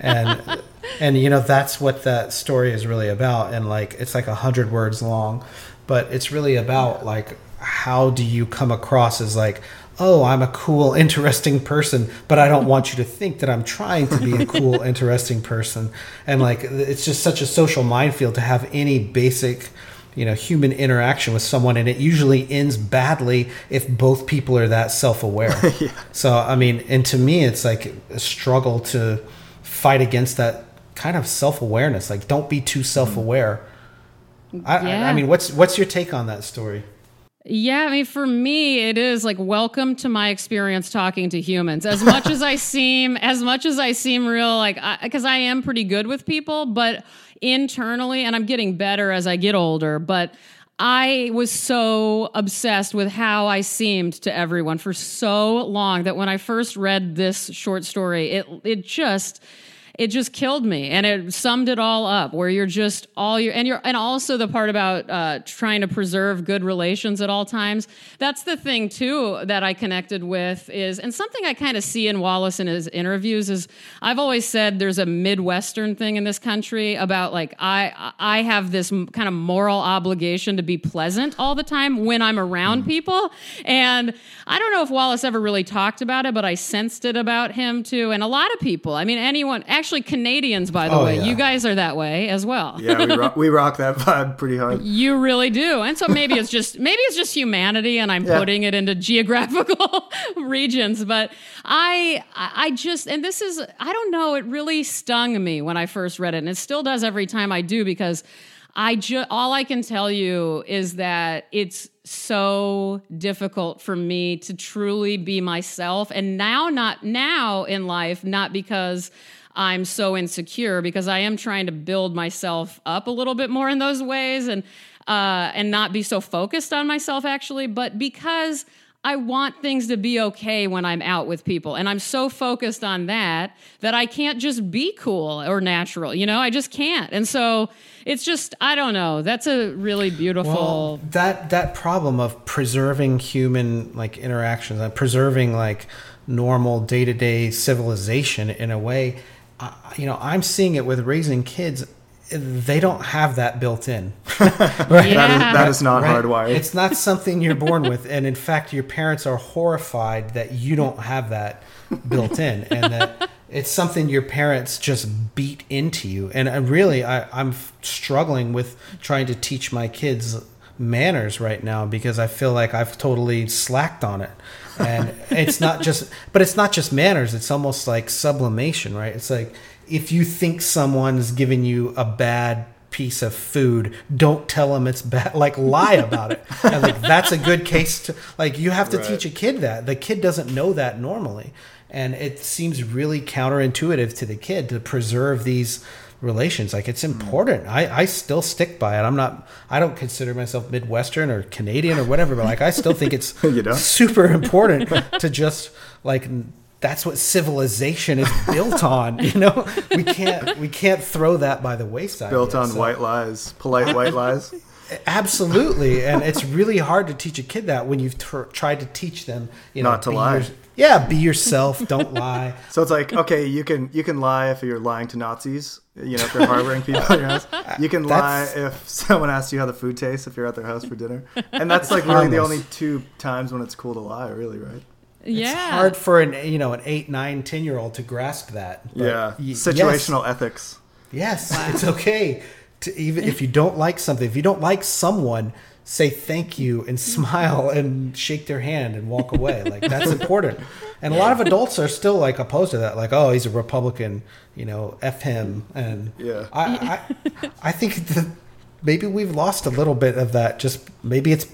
and and you know that's what that story is really about and like it's like a hundred words long but it's really about like how do you come across as like oh i'm a cool interesting person but i don't want you to think that i'm trying to be a cool interesting person. And like it's just such a social minefield to have any basic you know human interaction with someone and it usually ends badly if both people are that self-aware. Yeah. so i mean and to me it's like a struggle to fight against that kind of self-awareness. Like don't be too self-aware. I, yeah. I, mean what's what's your take on that story yeah, I mean, for me, it is like welcome to my experience talking to humans. As much as I seem, as much as I seem real, like, because I, I, am pretty good with people, but internally, and I'm getting better as I get older, but I was so obsessed with how I seemed to everyone for so long that when I first read this short story, it it just it just killed me. And it summed it all up where you're just all your and you're and also the part about uh, trying to preserve good relations at all times. That's the thing too that i connected with is and something i kind of see in wallace in his interviews is i've always said there's a midwestern thing in this country about like i i have this kind of moral obligation to be pleasant all the time when i'm around mm. people. And i don't know if wallace ever really talked about it but i sensed it about him too. And a lot of people i mean anyone actually actually Canadians, by the oh, way. Yeah. You guys are that way as well. yeah, we rock, we rock that vibe pretty hard. You really do, and so maybe it's just maybe it's just humanity, and I'm yeah. putting it into geographical regions. But I I just and this is I don't know. It really stung me when I first read it, and it still does every time I do because. I just all I can tell you is that it's so difficult for me to truly be myself and now not now in life not because I'm so insecure because I am trying to build myself up a little bit more in those ways and uh, and not be so focused on myself actually, but because I want things to be okay when I'm out with people. And I'm so focused on that that I can't just be cool or natural. You know, I just can't. And so it's just I don't know. That's a really beautiful well, that that problem of preserving human like interactions and preserving like normal day-to-day civilization in a way you know, I'm seeing it with raising kids. They don't have that built in. right? yeah. that, is, that is not right? hardwired. It's not something you're born with. And in fact, your parents are horrified that you don't have that built in and that it's something your parents just beat into you. And I really, I, I'm struggling with trying to teach my kids manners right now because I feel like I've totally slacked on it. And it's not just but it's not just manners it's almost like sublimation right? It's like if you think someone's giving you a bad piece of food don't tell them it's bad like lie about it. And like that's a good case to like you have to right. teach a kid that. The kid doesn't know that normally. And it seems really counterintuitive to the kid to preserve these relations. Like it's mm. important. I, I still stick by it. I'm not. I don't consider myself Midwestern or Canadian or whatever, but like I still think it's super important to just like that's what civilization is built on. You know, we can't we can't throw that by the wayside. Built yet, on so. white lies, polite white lies. Absolutely, and it's really hard to teach a kid that when you've tr- tried to teach them, you know, not to lie. Yeah, be yourself. Don't lie. So it's like, okay, you can you can lie if you're lying to Nazis. You know, if you're harboring people in your house. Uh, you can lie if someone asks you how the food tastes if you're at their house for dinner. And that's like really the only two times when it's cool to lie, really, right? Yeah. It's hard for an you know an eight, nine, ten year old to grasp that. yeah. Y- Situational yes. ethics. Yes, it's okay to even if you don't like something, if you don't like someone, say thank you and mm-hmm. smile and shake their hand and walk away. Like that's important. And a lot of adults are still like opposed to that. Like, oh, he's a Republican, you know, f him. And yeah, I I, I think that maybe we've lost a little bit of that. Just maybe it's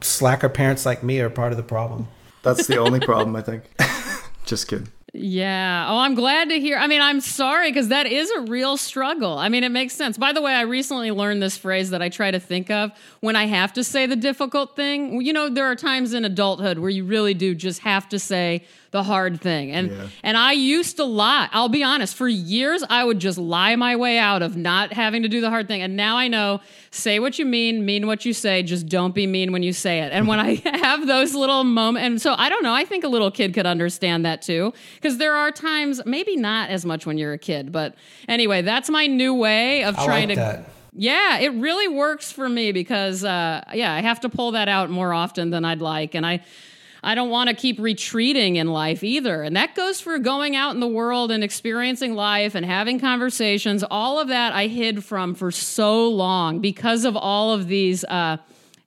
slacker parents like me are part of the problem. That's the only problem, I think. Just kidding. Yeah. Oh, I'm glad to hear. I mean, I'm sorry because that is a real struggle. I mean, it makes sense. By the way, I recently learned this phrase that I try to think of when I have to say the difficult thing. You know, there are times in adulthood where you really do just have to say the hard thing. And Yeah. and I used to lie. I'll be honest, for years I would just lie my way out of not having to do the hard thing. And now I know say what you mean, mean what you say, just don't be mean when you say it. And when I have those little moments and so I don't know, I think a little kid could understand that too because there are times maybe not as much when you're a kid, but anyway, that's my new way of I trying like to that. yeah, it really works for me because uh, yeah, I have to pull that out more often than I'd like, and I I don't want to keep retreating in life either, and that goes for going out in the world and experiencing life and having conversations. All of that I hid from for so long because of all of these. Uh,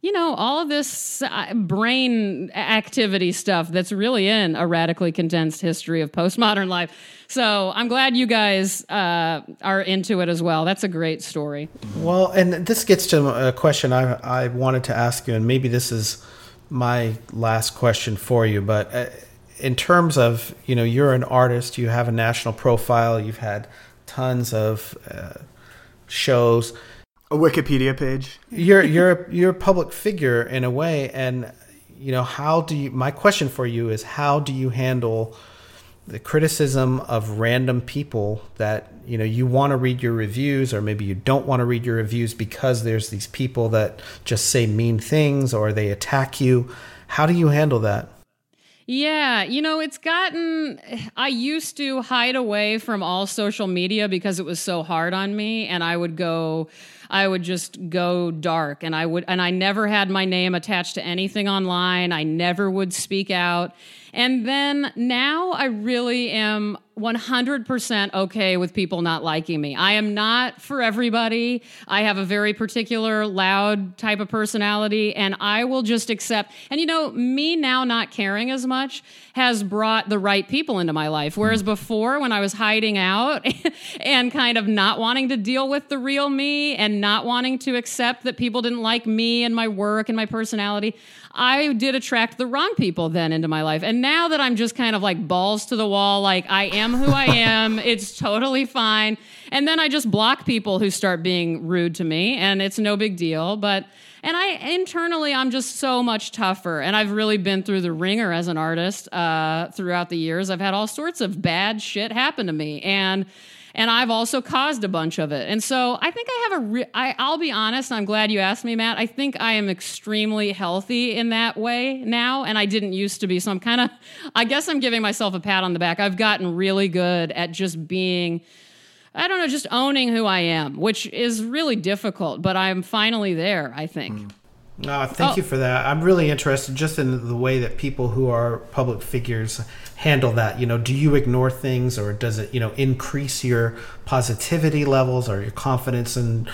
you know, all of this uh, brain activity stuff that's really in a radically condensed history of postmodern life. So I'm glad you guys uh, are into it as well. That's a great story. Well, and this gets to a question I, I wanted to ask you, and maybe this is my last question for you. But uh, in terms of, you know, you're an artist, you have a national profile, you've had tons of uh, shows. A Wikipedia page. You're you're you're a public figure in a way, and you know how do you? My question for you is how do you handle the criticism of random people that you know you want to read your reviews or maybe you don't want to read your reviews because there's these people that just say mean things or they attack you how do you handle that Yeah, you know, it's gotten. I used to hide away from all social media because it was so hard on me, and I would go. I would just go dark and I would and I never had my name attached to anything online. I never would speak out. And then now I really am 100% okay with people not liking me. I am not for everybody. I have a very particular loud type of personality and I will just accept. And you know, me now not caring as much has brought the right people into my life. Whereas mm. before when I was hiding out and kind of not wanting to deal with the real me and not wanting to accept that people didn't like me and my work and my personality, I did attract the wrong people then into my life. And now that I'm just kind of like balls to the wall, like I am who I am, it's totally fine. And then I just block people who start being rude to me, and it's no big deal. But and I internally, I'm just so much tougher. And I've really been through the ringer as an artist uh, throughout the years. I've had all sorts of bad shit happen to me, and and I've also caused a bunch of it. And so I think I have a. Re- I, I'll be honest. I'm glad you asked me, Matt. I think I am extremely healthy in that way now, and I didn't used to be. So I'm kind of. I guess I'm giving myself a pat on the back. I've gotten really good at just being. I don't know, just owning who I am, which is really difficult, but I'm finally there. I think. Hmm. Uh, thank Oh. you for that. I'm really interested just in the way that people who are public figures handle that. You know, do you ignore things or does it, you know, increase your positivity levels or your confidence? And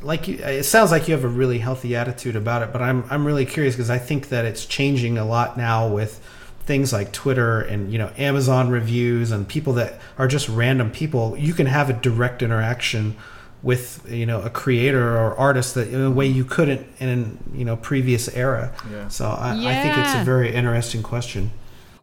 like, you, it sounds like you have a really healthy attitude about it, but I'm, I'm really curious because I think that it's changing a lot now with things like Twitter and, you know, Amazon reviews and people that are just random people. You can have a direct interaction with you know a creator or artist that in a way you couldn't in you know previous era. Yeah. So I, I think it's a very interesting question.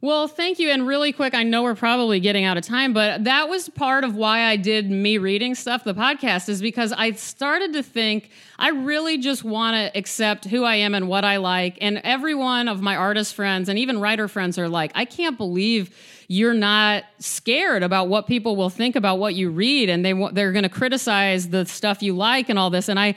Well, thank you. And really quick, I know we're probably getting out of time, but that was part of why I did me reading stuff, the podcast, is because I started to think I really just want to accept who I am and what I like. And every one of my artist friends and even writer friends are like, I can't believe you're not scared about what people will think about what you read and they they're going to criticize the stuff you like and all this and I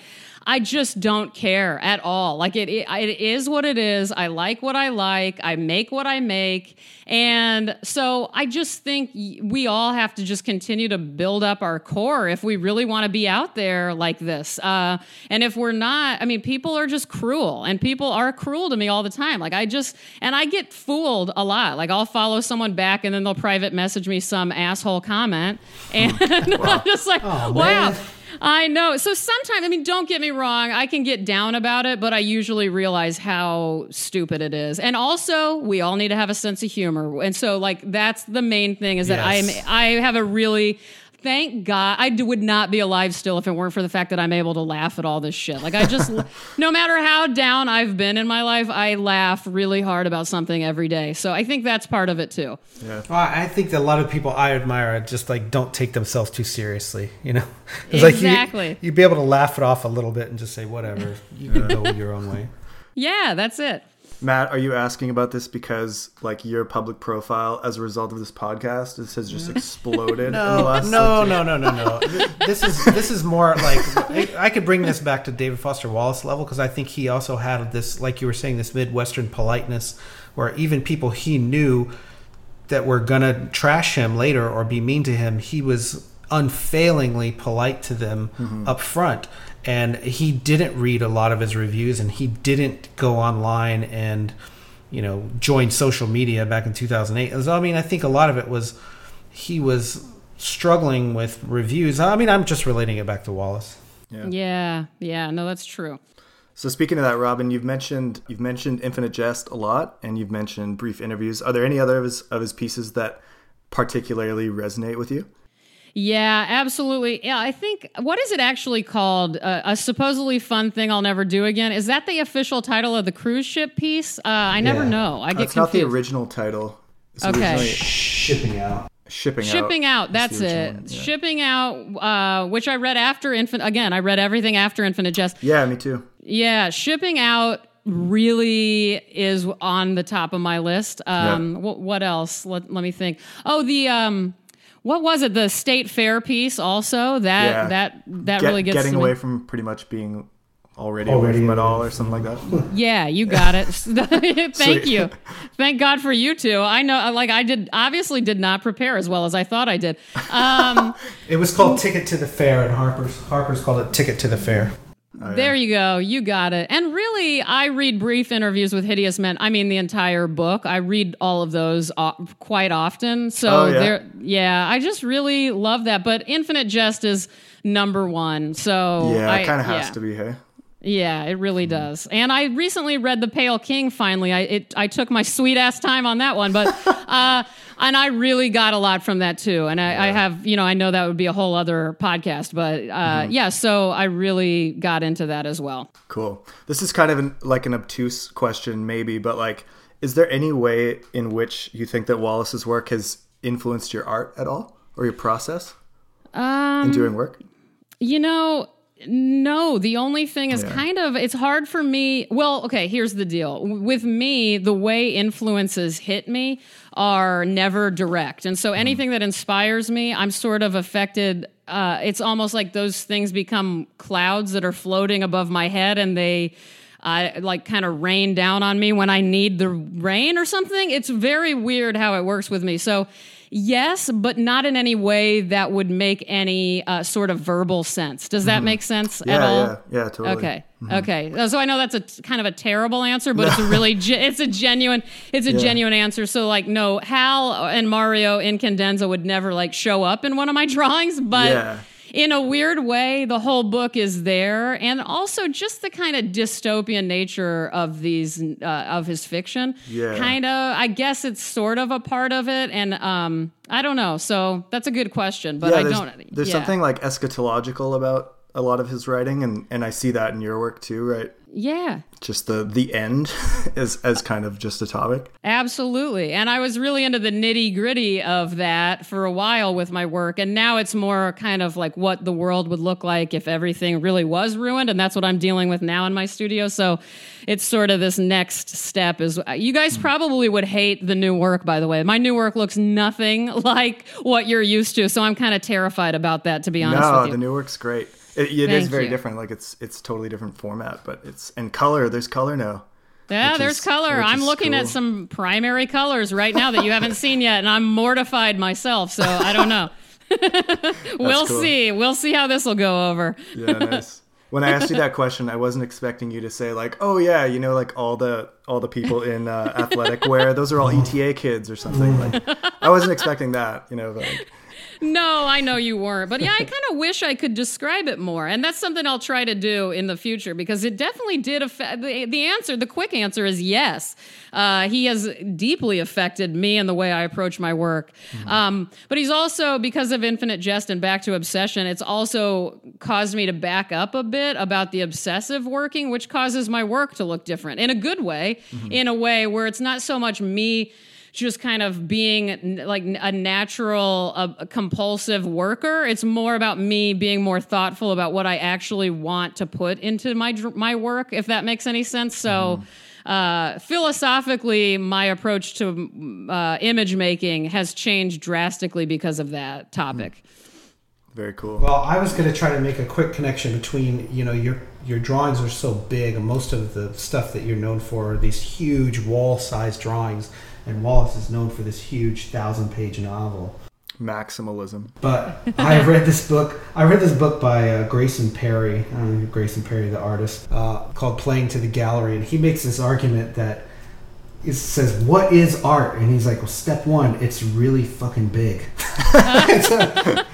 I just don't care at all. Like it, it, it is what it is. I like what I like. I make what I make, and so I just think we all have to just continue to build up our core if we really want to be out there like this. Uh, and if we're not, I mean, people are just cruel, and people are cruel to me all the time. Like I just, and I get fooled a lot. Like I'll follow someone back, and then they'll private message me some asshole comment, and I'm just like, Oh, wow. man. I know. So sometimes, I mean, don't get me wrong, I can get down about it, but I usually realize how stupid it is. And also, we all need to have a sense of humor. And so, like, that's the main thing is that Yes. I'm, I have a really, thank God, I would not be alive still if it weren't for the fact that I'm able to laugh at all this shit. Like, I just, no matter how down I've been in my life, I laugh really hard about something every day. So I think that's part of it too. Well, I think that a lot of people I admire just like don't take themselves too seriously. You know, it's like Exactly. you, you'd be able to laugh it off a little bit and just say whatever. You can go your own way. Yeah, that's it. Matt, are you asking about this because like your public profile as a result of this podcast this has just mm. exploded in the No, last no, like, no, no, no, no. This is this is more like I could bring this back to David Foster Wallace level because I think he also had this, like you were saying, this Midwestern politeness, where even people he knew that were gonna trash him later or be mean to him, he was unfailingly polite to them mm-hmm. up front. And he didn't read a lot of his reviews, and he didn't go online and you know join social media back in 2008. So I mean, I think a lot of it was he was struggling with reviews. I mean, I'm just relating it back to Wallace. Yeah, yeah, no, that's true. So speaking of that, Robyn, you've mentioned you've mentioned Infinite Jest a lot, and you've mentioned brief interviews. Are there any other of his of his pieces that particularly resonate with you? Yeah, absolutely. Yeah, I think what is it actually called? Uh, a supposedly fun thing I'll never do again. Is that the official title of the cruise ship piece? Uh, I never Yeah. know. I get That's not the original title. It's Okay. originally Shipping out. shipping out. Shipping out. is That's it. one, yeah. Shipping out, uh, which I read after Infinite. Again, I read everything after Infinite Jest. Yeah, me too. Yeah, shipping out really is on the top of my list. Um, Yeah. what, what else? Let, let me think. Oh, the um, what was it? The state fair piece. Also, that Yeah. that that Get- really gets getting to me. away from pretty much being already, Already away from it all or something like that. Yeah, you got it. Thank Sweet. you. Thank God for you two. I know, like, I did obviously did not prepare as well as I thought I did. Um, It was called Ticket to the Fair, and Harper's Harper's called it Ticket to the Fair. Oh, there you go. You got it. And really, I read brief interviews with hideous men. I mean, the entire book. I read all of those quite often. So Oh, yeah? there, yeah, I just really love that. But Infinite Jest is number one. So Yeah, I, it kind of has yeah. to be. Hey, Yeah, it really Hmm. does. And I recently read The Pale King. Finally, I it, I took my sweet ass time on that one, but uh, and I really got a lot from that too. And I, I have, you know, I know that would be a whole other podcast, but uh, Mm-hmm. yeah. So I really got into that as well. cool. This is kind of an, like an obtuse question, maybe, but like, is there any way in which you think that Wallace's work has influenced your art at all or your process Um, in doing work? You know, no, the only thing is Yeah. kind of it's hard for me. Well, okay, here's the deal. With me, the way influences hit me are never direct. And so anything that inspires me, I'm sort of affected uh, it's almost like those things become clouds that are floating above my head and they uh, like kind of rain down on me when I need the rain or something. It's very weird how it works with me. So, yes, but not in any way that would make any uh, sort of verbal sense. Does that make sense Yeah, at all? yeah, yeah, totally. Okay. Okay. Uh, So I know that's a t- kind of a terrible answer, but it's a really ge- it's a genuine it's a genuine answer. So like no, Hal and Mario Incandenza would never like show up in one of my drawings, but Yeah. In a weird way, the whole book is there, and also just the kind of dystopian nature of these uh, of his fiction. Yeah. Kind of, I guess it's sort of a part of it, and um, I don't know. So that's a good question, but yeah, I there's, don't. there's yeah. something like eschatological about a lot of his writing, and, and I see that in your work too, right? Yeah. Just the the end as as kind of just a topic. Absolutely. And I was really into the nitty gritty of that for a while with my work. And now it's more kind of like what the world would look like if everything really was ruined. And that's what I'm dealing with now in my studio. So it's sort of this next step is uh, you guys hmm. probably would hate the new work, by the way. My new work looks nothing like what you're used to. So I'm kind of terrified about that, to be honest No, with you. the new work's great. It, it is very you. different. Like it's it's totally different format, but it's and color. There's color now. Yeah, there's is- color. I'm looking at some primary colors right now that you haven't seen yet, and I'm mortified myself. So I don't know. we'll cool. see. We'll see how this will go over. Yeah, nice. When I asked you that question, I wasn't expecting you to say like, "Oh yeah, you know, like all the all the people in uh, athletic wear, those are all ETA kids or something." Like, I wasn't expecting that. You know, but, like, No, I know you weren't. But yeah, I kind of wish I could describe it more. And that's something I'll try to do in the future because it definitely did affect the, the answer. The quick answer is yes. Uh, he has deeply affected me and the way I approach my work. Um, but he's also, because of Infinite Jest and Back to Obsession, it's also caused me to back up a bit about the obsessive working, which causes my work to look different in a good way, in a way where it's not so much me just kind of being n- like a natural uh, a compulsive worker it's more about me being more thoughtful about what i actually want to put into my dr- my work if that makes any sense so uh, philosophically, my approach to uh, image making has changed drastically because of that topic. Very cool. Well, I was going to try to make a quick connection between you know your your drawings are so big, and most of the stuff that you're known for are these huge wall-sized drawings, and Wallace is known for this huge thousand-page novel. Maximalism. But I read this book. I read this book by uh, Grayson Perry. I don't know Grayson Perry, the artist, uh, called "Playing to the Gallery," and he makes this argument that it says, "What is art?" And he's like, "Well, step one, it's really fucking big." and, so,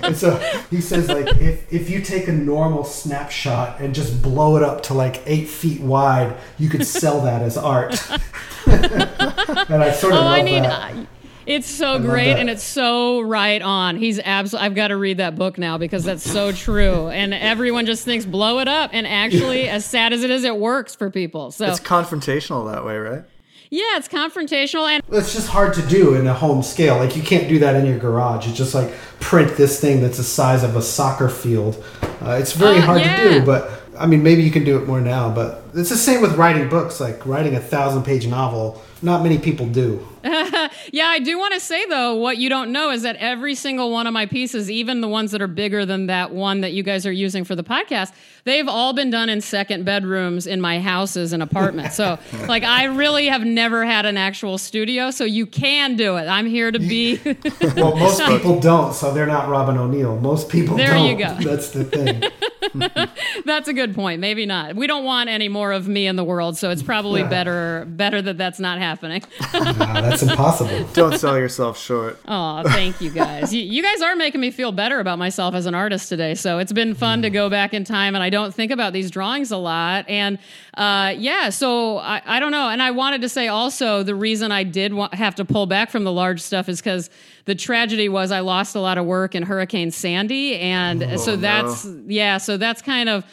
and so he says, like, if if you take a normal snapshot and just blow it up to like eight feet wide, you could sell that as art. and I sort of Oh, love I need. that. uh, It's so love great and it's so right on. He's absolutely. I've got to read that book now because that's so true. And everyone just thinks blow it up, and actually, as sad as it is, it works for people. So It's confrontational that way, right? Yeah, it's confrontational and It's just hard to do in a home scale. Like you can't do that in your garage. It's just like print this thing that's the size of a soccer field. Uh, it's very Uh, hard yeah. to do, but I mean, maybe you can do it more now. But it's the same with writing books. Like writing a thousand-page novel, not many people do. Yeah, I do want to say though, what you don't know is that every single one of my pieces, even the ones that are bigger than that one that you guys are using for the podcast, they've all been done in second bedrooms in my houses and apartments. So, like, I really have never had an actual studio, so you can do it. I'm here to be. Well, most people don't, so they're not Robyn O'Neil. Most people There don't. you go. That's the thing. that's a good point. Maybe not. We don't want any more of me in the world, so it's probably Yeah. better better that that's not happening. That's impossible. Don't sell yourself short. Oh, thank you guys. You, you guys are making me feel better about myself as an artist today. So it's been fun to go back in time, and I don't think about these drawings a lot. And uh, yeah, so I, I don't know. And I wanted to say also the reason I did wa- have to pull back from the large stuff is because the tragedy was I lost a lot of work in Hurricane Sandy, and so no. that's yeah. So that's kind of.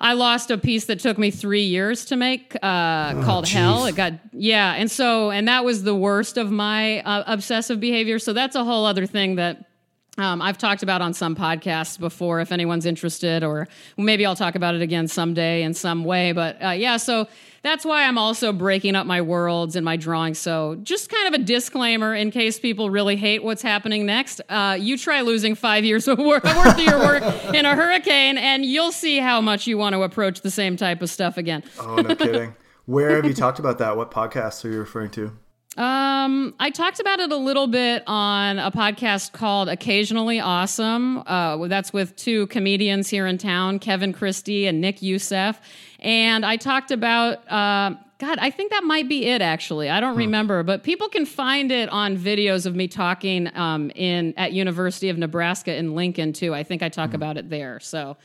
I lost a piece that took me three years to make, uh, called Hell. It got yeah, and so and that was the worst of my uh, obsessive behavior. So that's a whole other thing that. Um, I've talked about on some podcasts before, if anyone's interested, or maybe I'll talk about it again someday in some way. But uh, yeah, so that's why I'm also breaking up my worlds and my drawings. So just kind of a disclaimer in case people really hate what's happening next. Uh, you try losing five years of work, worth of your work in a hurricane, and you'll see how much you want to approach the same type of stuff again. Oh, no kidding. Where have you talked about that? What podcasts are you referring to? Um, I talked about it a little bit on a podcast called Occasionally Awesome. Uh, that's with two comedians here in town, Kevin Christie and Nick Youssef. And I talked about, uh, God, I think that might be it actually. I don't remember, but people can find it on videos of me talking um, in at University of Nebraska in Lincoln too. I think I talk about it there. So.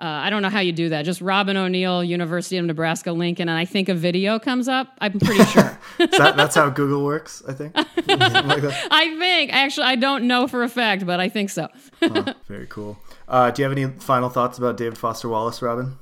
Uh, I don't know how you do that. Just Robyn O'Neil, University of Nebraska, Lincoln, and I think a video comes up. I'm pretty sure. That, that's how Google works, I think. Like. I think actually I don't know for a fact, but I think so. Huh, very cool. Uh, do you have any final thoughts about David Foster Wallace, Robyn?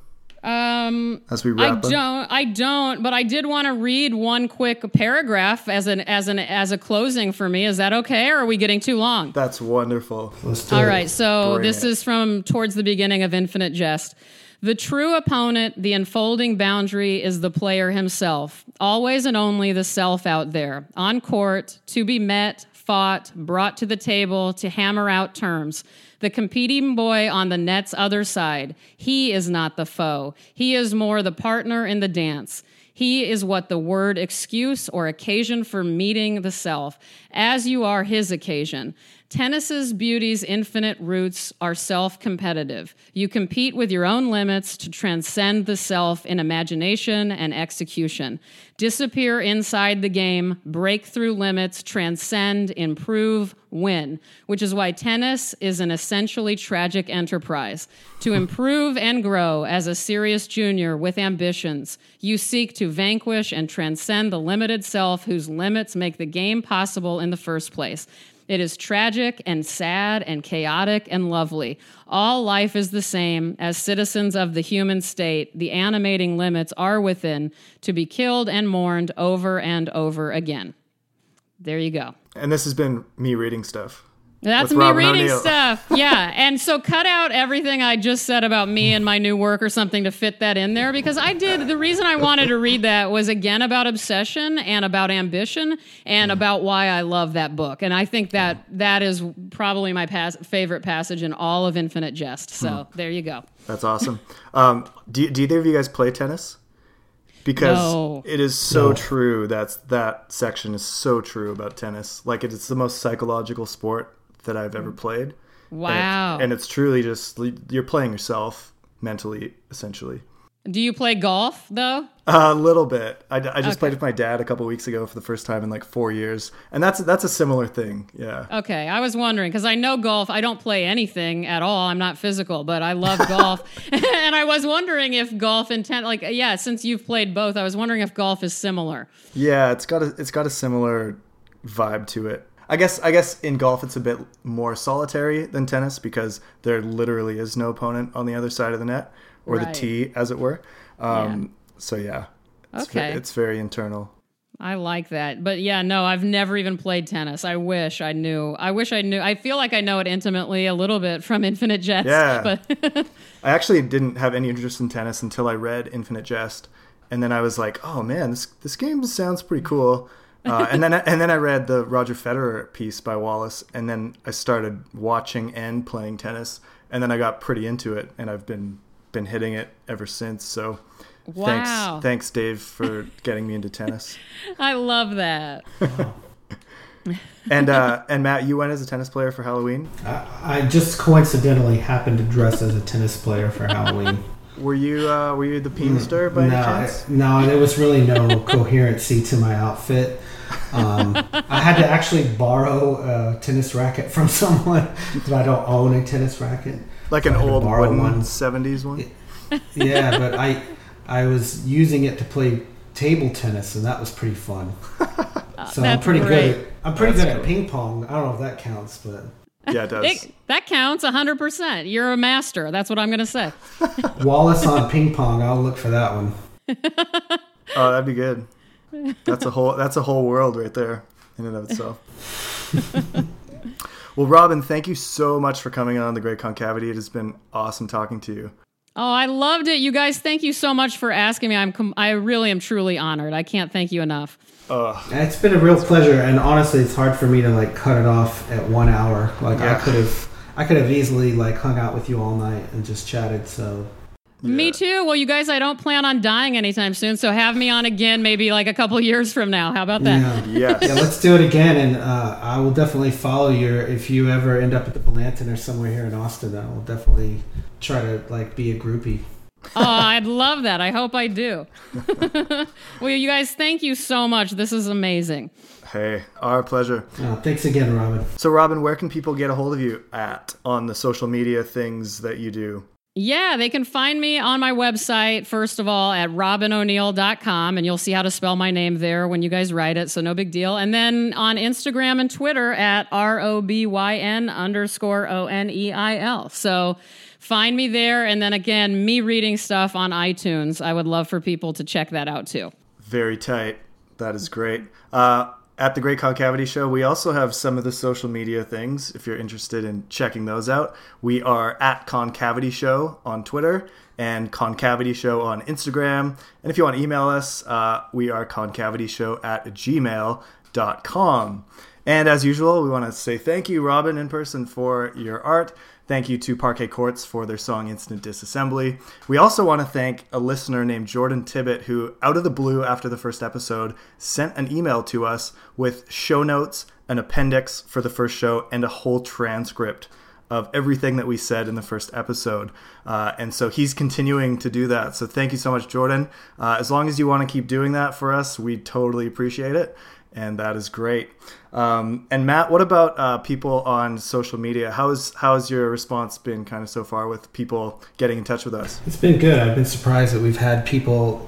Um, As we I up? don't. I don't. But I did want to read one quick paragraph as an as an as a closing for me. Is that okay, or are we getting too long? That's wonderful. Let's do All it. right, so Bring this it. is from towards the beginning of Infinite Jest. The true opponent, the unfolding boundary, is the player himself, always and only the self out there, on court, to be met, fought, brought to the table to hammer out terms. The competing boy on the net's other side. He is not the foe. He is more the partner in the dance. He is what the word excuse or occasion for meeting the self, as you are his occasion. Tennis's beauty's infinite roots are self competitive. You compete with your own limits to transcend the self in imagination and execution. Disappear inside the game, break through limits, transcend, improve, win, which is why tennis is an essentially tragic enterprise. To improve and grow as a serious junior with ambitions, you seek to vanquish and transcend the limited self whose limits make the game possible in the first place. It is tragic and sad and chaotic and lovely. All life is the same. As citizens of the human state, the animating limits are within to be killed and mourned over and over again. There you go. And this has been me reading stuff. That's me Robyn reading O'Neil. stuff. Yeah. And so cut out everything I just said about me and my new work or something to fit that in there because I did. The reason I wanted to read that was again about obsession and about ambition and about why I love that book. And I think that that is probably my pas- favorite passage in all of Infinite Jest. So there you go. That's awesome. Um, do, do either of you guys play tennis? Because No. it is so No. true. That's that section is so true about tennis. Like it, it's the most psychological sport that I've ever mm. played. And it- Wow. and it's truly just you're playing yourself mentally, essentially. Do you play golf though? A little bit. I, I just played with my dad a couple weeks ago for the first time in like four years, and that's that's a similar thing. Yeah. Okay, I was wondering because I know golf. I don't play anything at all. I'm not physical, but I love golf. and I was wondering if golf intent, like, yeah, since you've played both, I was wondering if golf is similar. Yeah, it's got a it's got a similar vibe to it. I guess I guess in golf it's a bit more solitary than tennis because there literally is no opponent on the other side of the net or the tee, as it were. Um, So yeah, it's ve- Okay. it's very internal. I like that. But yeah, no, I've never even played tennis. I wish I knew. I wish I knew. I feel like I know it intimately a little bit from Infinite Jest. Yeah. But I actually didn't have any interest in tennis until I read Infinite Jest, and then I was like, "Oh man, this this game sounds pretty cool." Uh, and then I, and then I read the Roger Federer piece by Wallace, and then I started watching and playing tennis, and then I got pretty into it, and I've been been hitting it ever since. So, Wow. thanks, thanks, Dave, for getting me into tennis. I love that. And uh, and Matt, you went as a tennis player for Halloween. I, I just coincidentally happened to dress as a tennis player for Halloween. Were you uh, were you the Peemster by no, any chance? I- no, there was really no coherency to my outfit. Um, I had to actually borrow a tennis racket from someone that I don't own a tennis racket. Like So an I had to old borrow wooden one. '70s one. Yeah, but I I was using it to play table tennis, and that was pretty fun. So I'm pretty great. good. At, I'm pretty That's good at ping pong. I don't know if that counts, but Yeah, it does. It, that counts 100%. You're a master. That's what I'm going to say. Wallace on ping pong. I'll look for that one. Oh, that'd be good. That's a whole that's a whole world right there in and of itself. well, Robyn, thank you so much for coming on the Great Concavity. It has been awesome talking to you. Oh, I loved it. You guys, thank you so much for asking me. I'm com- I really am truly honored. I can't thank you enough. Uh, It's been a real pleasure, and honestly, it's hard for me to like cut it off at one hour. Like Yeah. I could have, I could have easily like hung out with you all night and just chatted. So Me too. Well, you guys, I don't plan on dying anytime soon, so have me on again maybe like a couple years from now. How about that? yeah. yes. Yeah, let's do it again, and uh, I will definitely follow your. If you ever end up at the Blanton or somewhere here in Austin, I will definitely try to like be a groupie. oh, I'd love that. I hope I do. well, you guys, thank you so much. This is amazing. Hey, our pleasure. Uh, thanks again, Robyn. So, Robyn, where can people get a hold of you at on the social media things that you do? Yeah, they can find me on my website, first of all, at robynoneil.com, and you'll see how to spell my name there when you guys write it, so no big deal. And then on Instagram and Twitter at R O B Y N underscore O N E I L. So find me there. And then again, me reading stuff on iTunes. I would love for people to check that out too. Very tight. That is great. Uh, at the Great Concavity Show, we also have some of the social media things if you're interested in checking those out. We are at Concavity Show on Twitter and Concavity Show on Instagram. And if you want to email us, uh, we are concavityshow at gmail.com. And as usual, we want to say thank you, Robyn, in person for your art. Thank you to Parquet Courts for their song Instant Disassembly. We also want to thank a listener named Jordan Tibbett who, out of the blue after the first episode, sent an email to us with show notes, an appendix for the first show, and a whole transcript of everything that we said in the first episode. Uh, and so he's continuing to do that. So thank you so much, Jordan. Uh, as long as you want to keep doing that for us, we totally appreciate it. And that is great. Um, and Matt, what about uh, people on social media? How's how's your response been kind of so far with people getting in touch with us? It's been good. I've been surprised that we've had people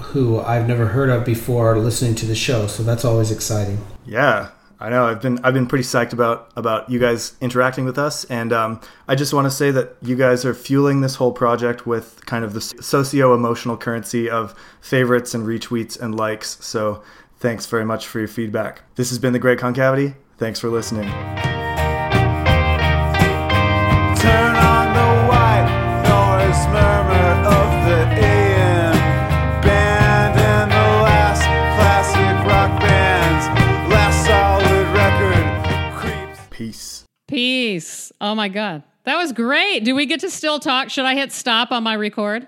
who I've never heard of before listening to the show, so that's always exciting. Yeah, I know. I've been I've been pretty psyched about about you guys interacting with us, and um, I just want to say that you guys are fueling this whole project with kind of the socio emotional currency of favorites and retweets and likes. So Thanks very much for your feedback. This has been The Great Concavity. Thanks for listening. Turn on the white noise murmur of the AM band and the last classic rock band's last solid record creeps. Peace. Peace. Oh my God. That was great. Do we get to still talk? Should I hit stop on my record?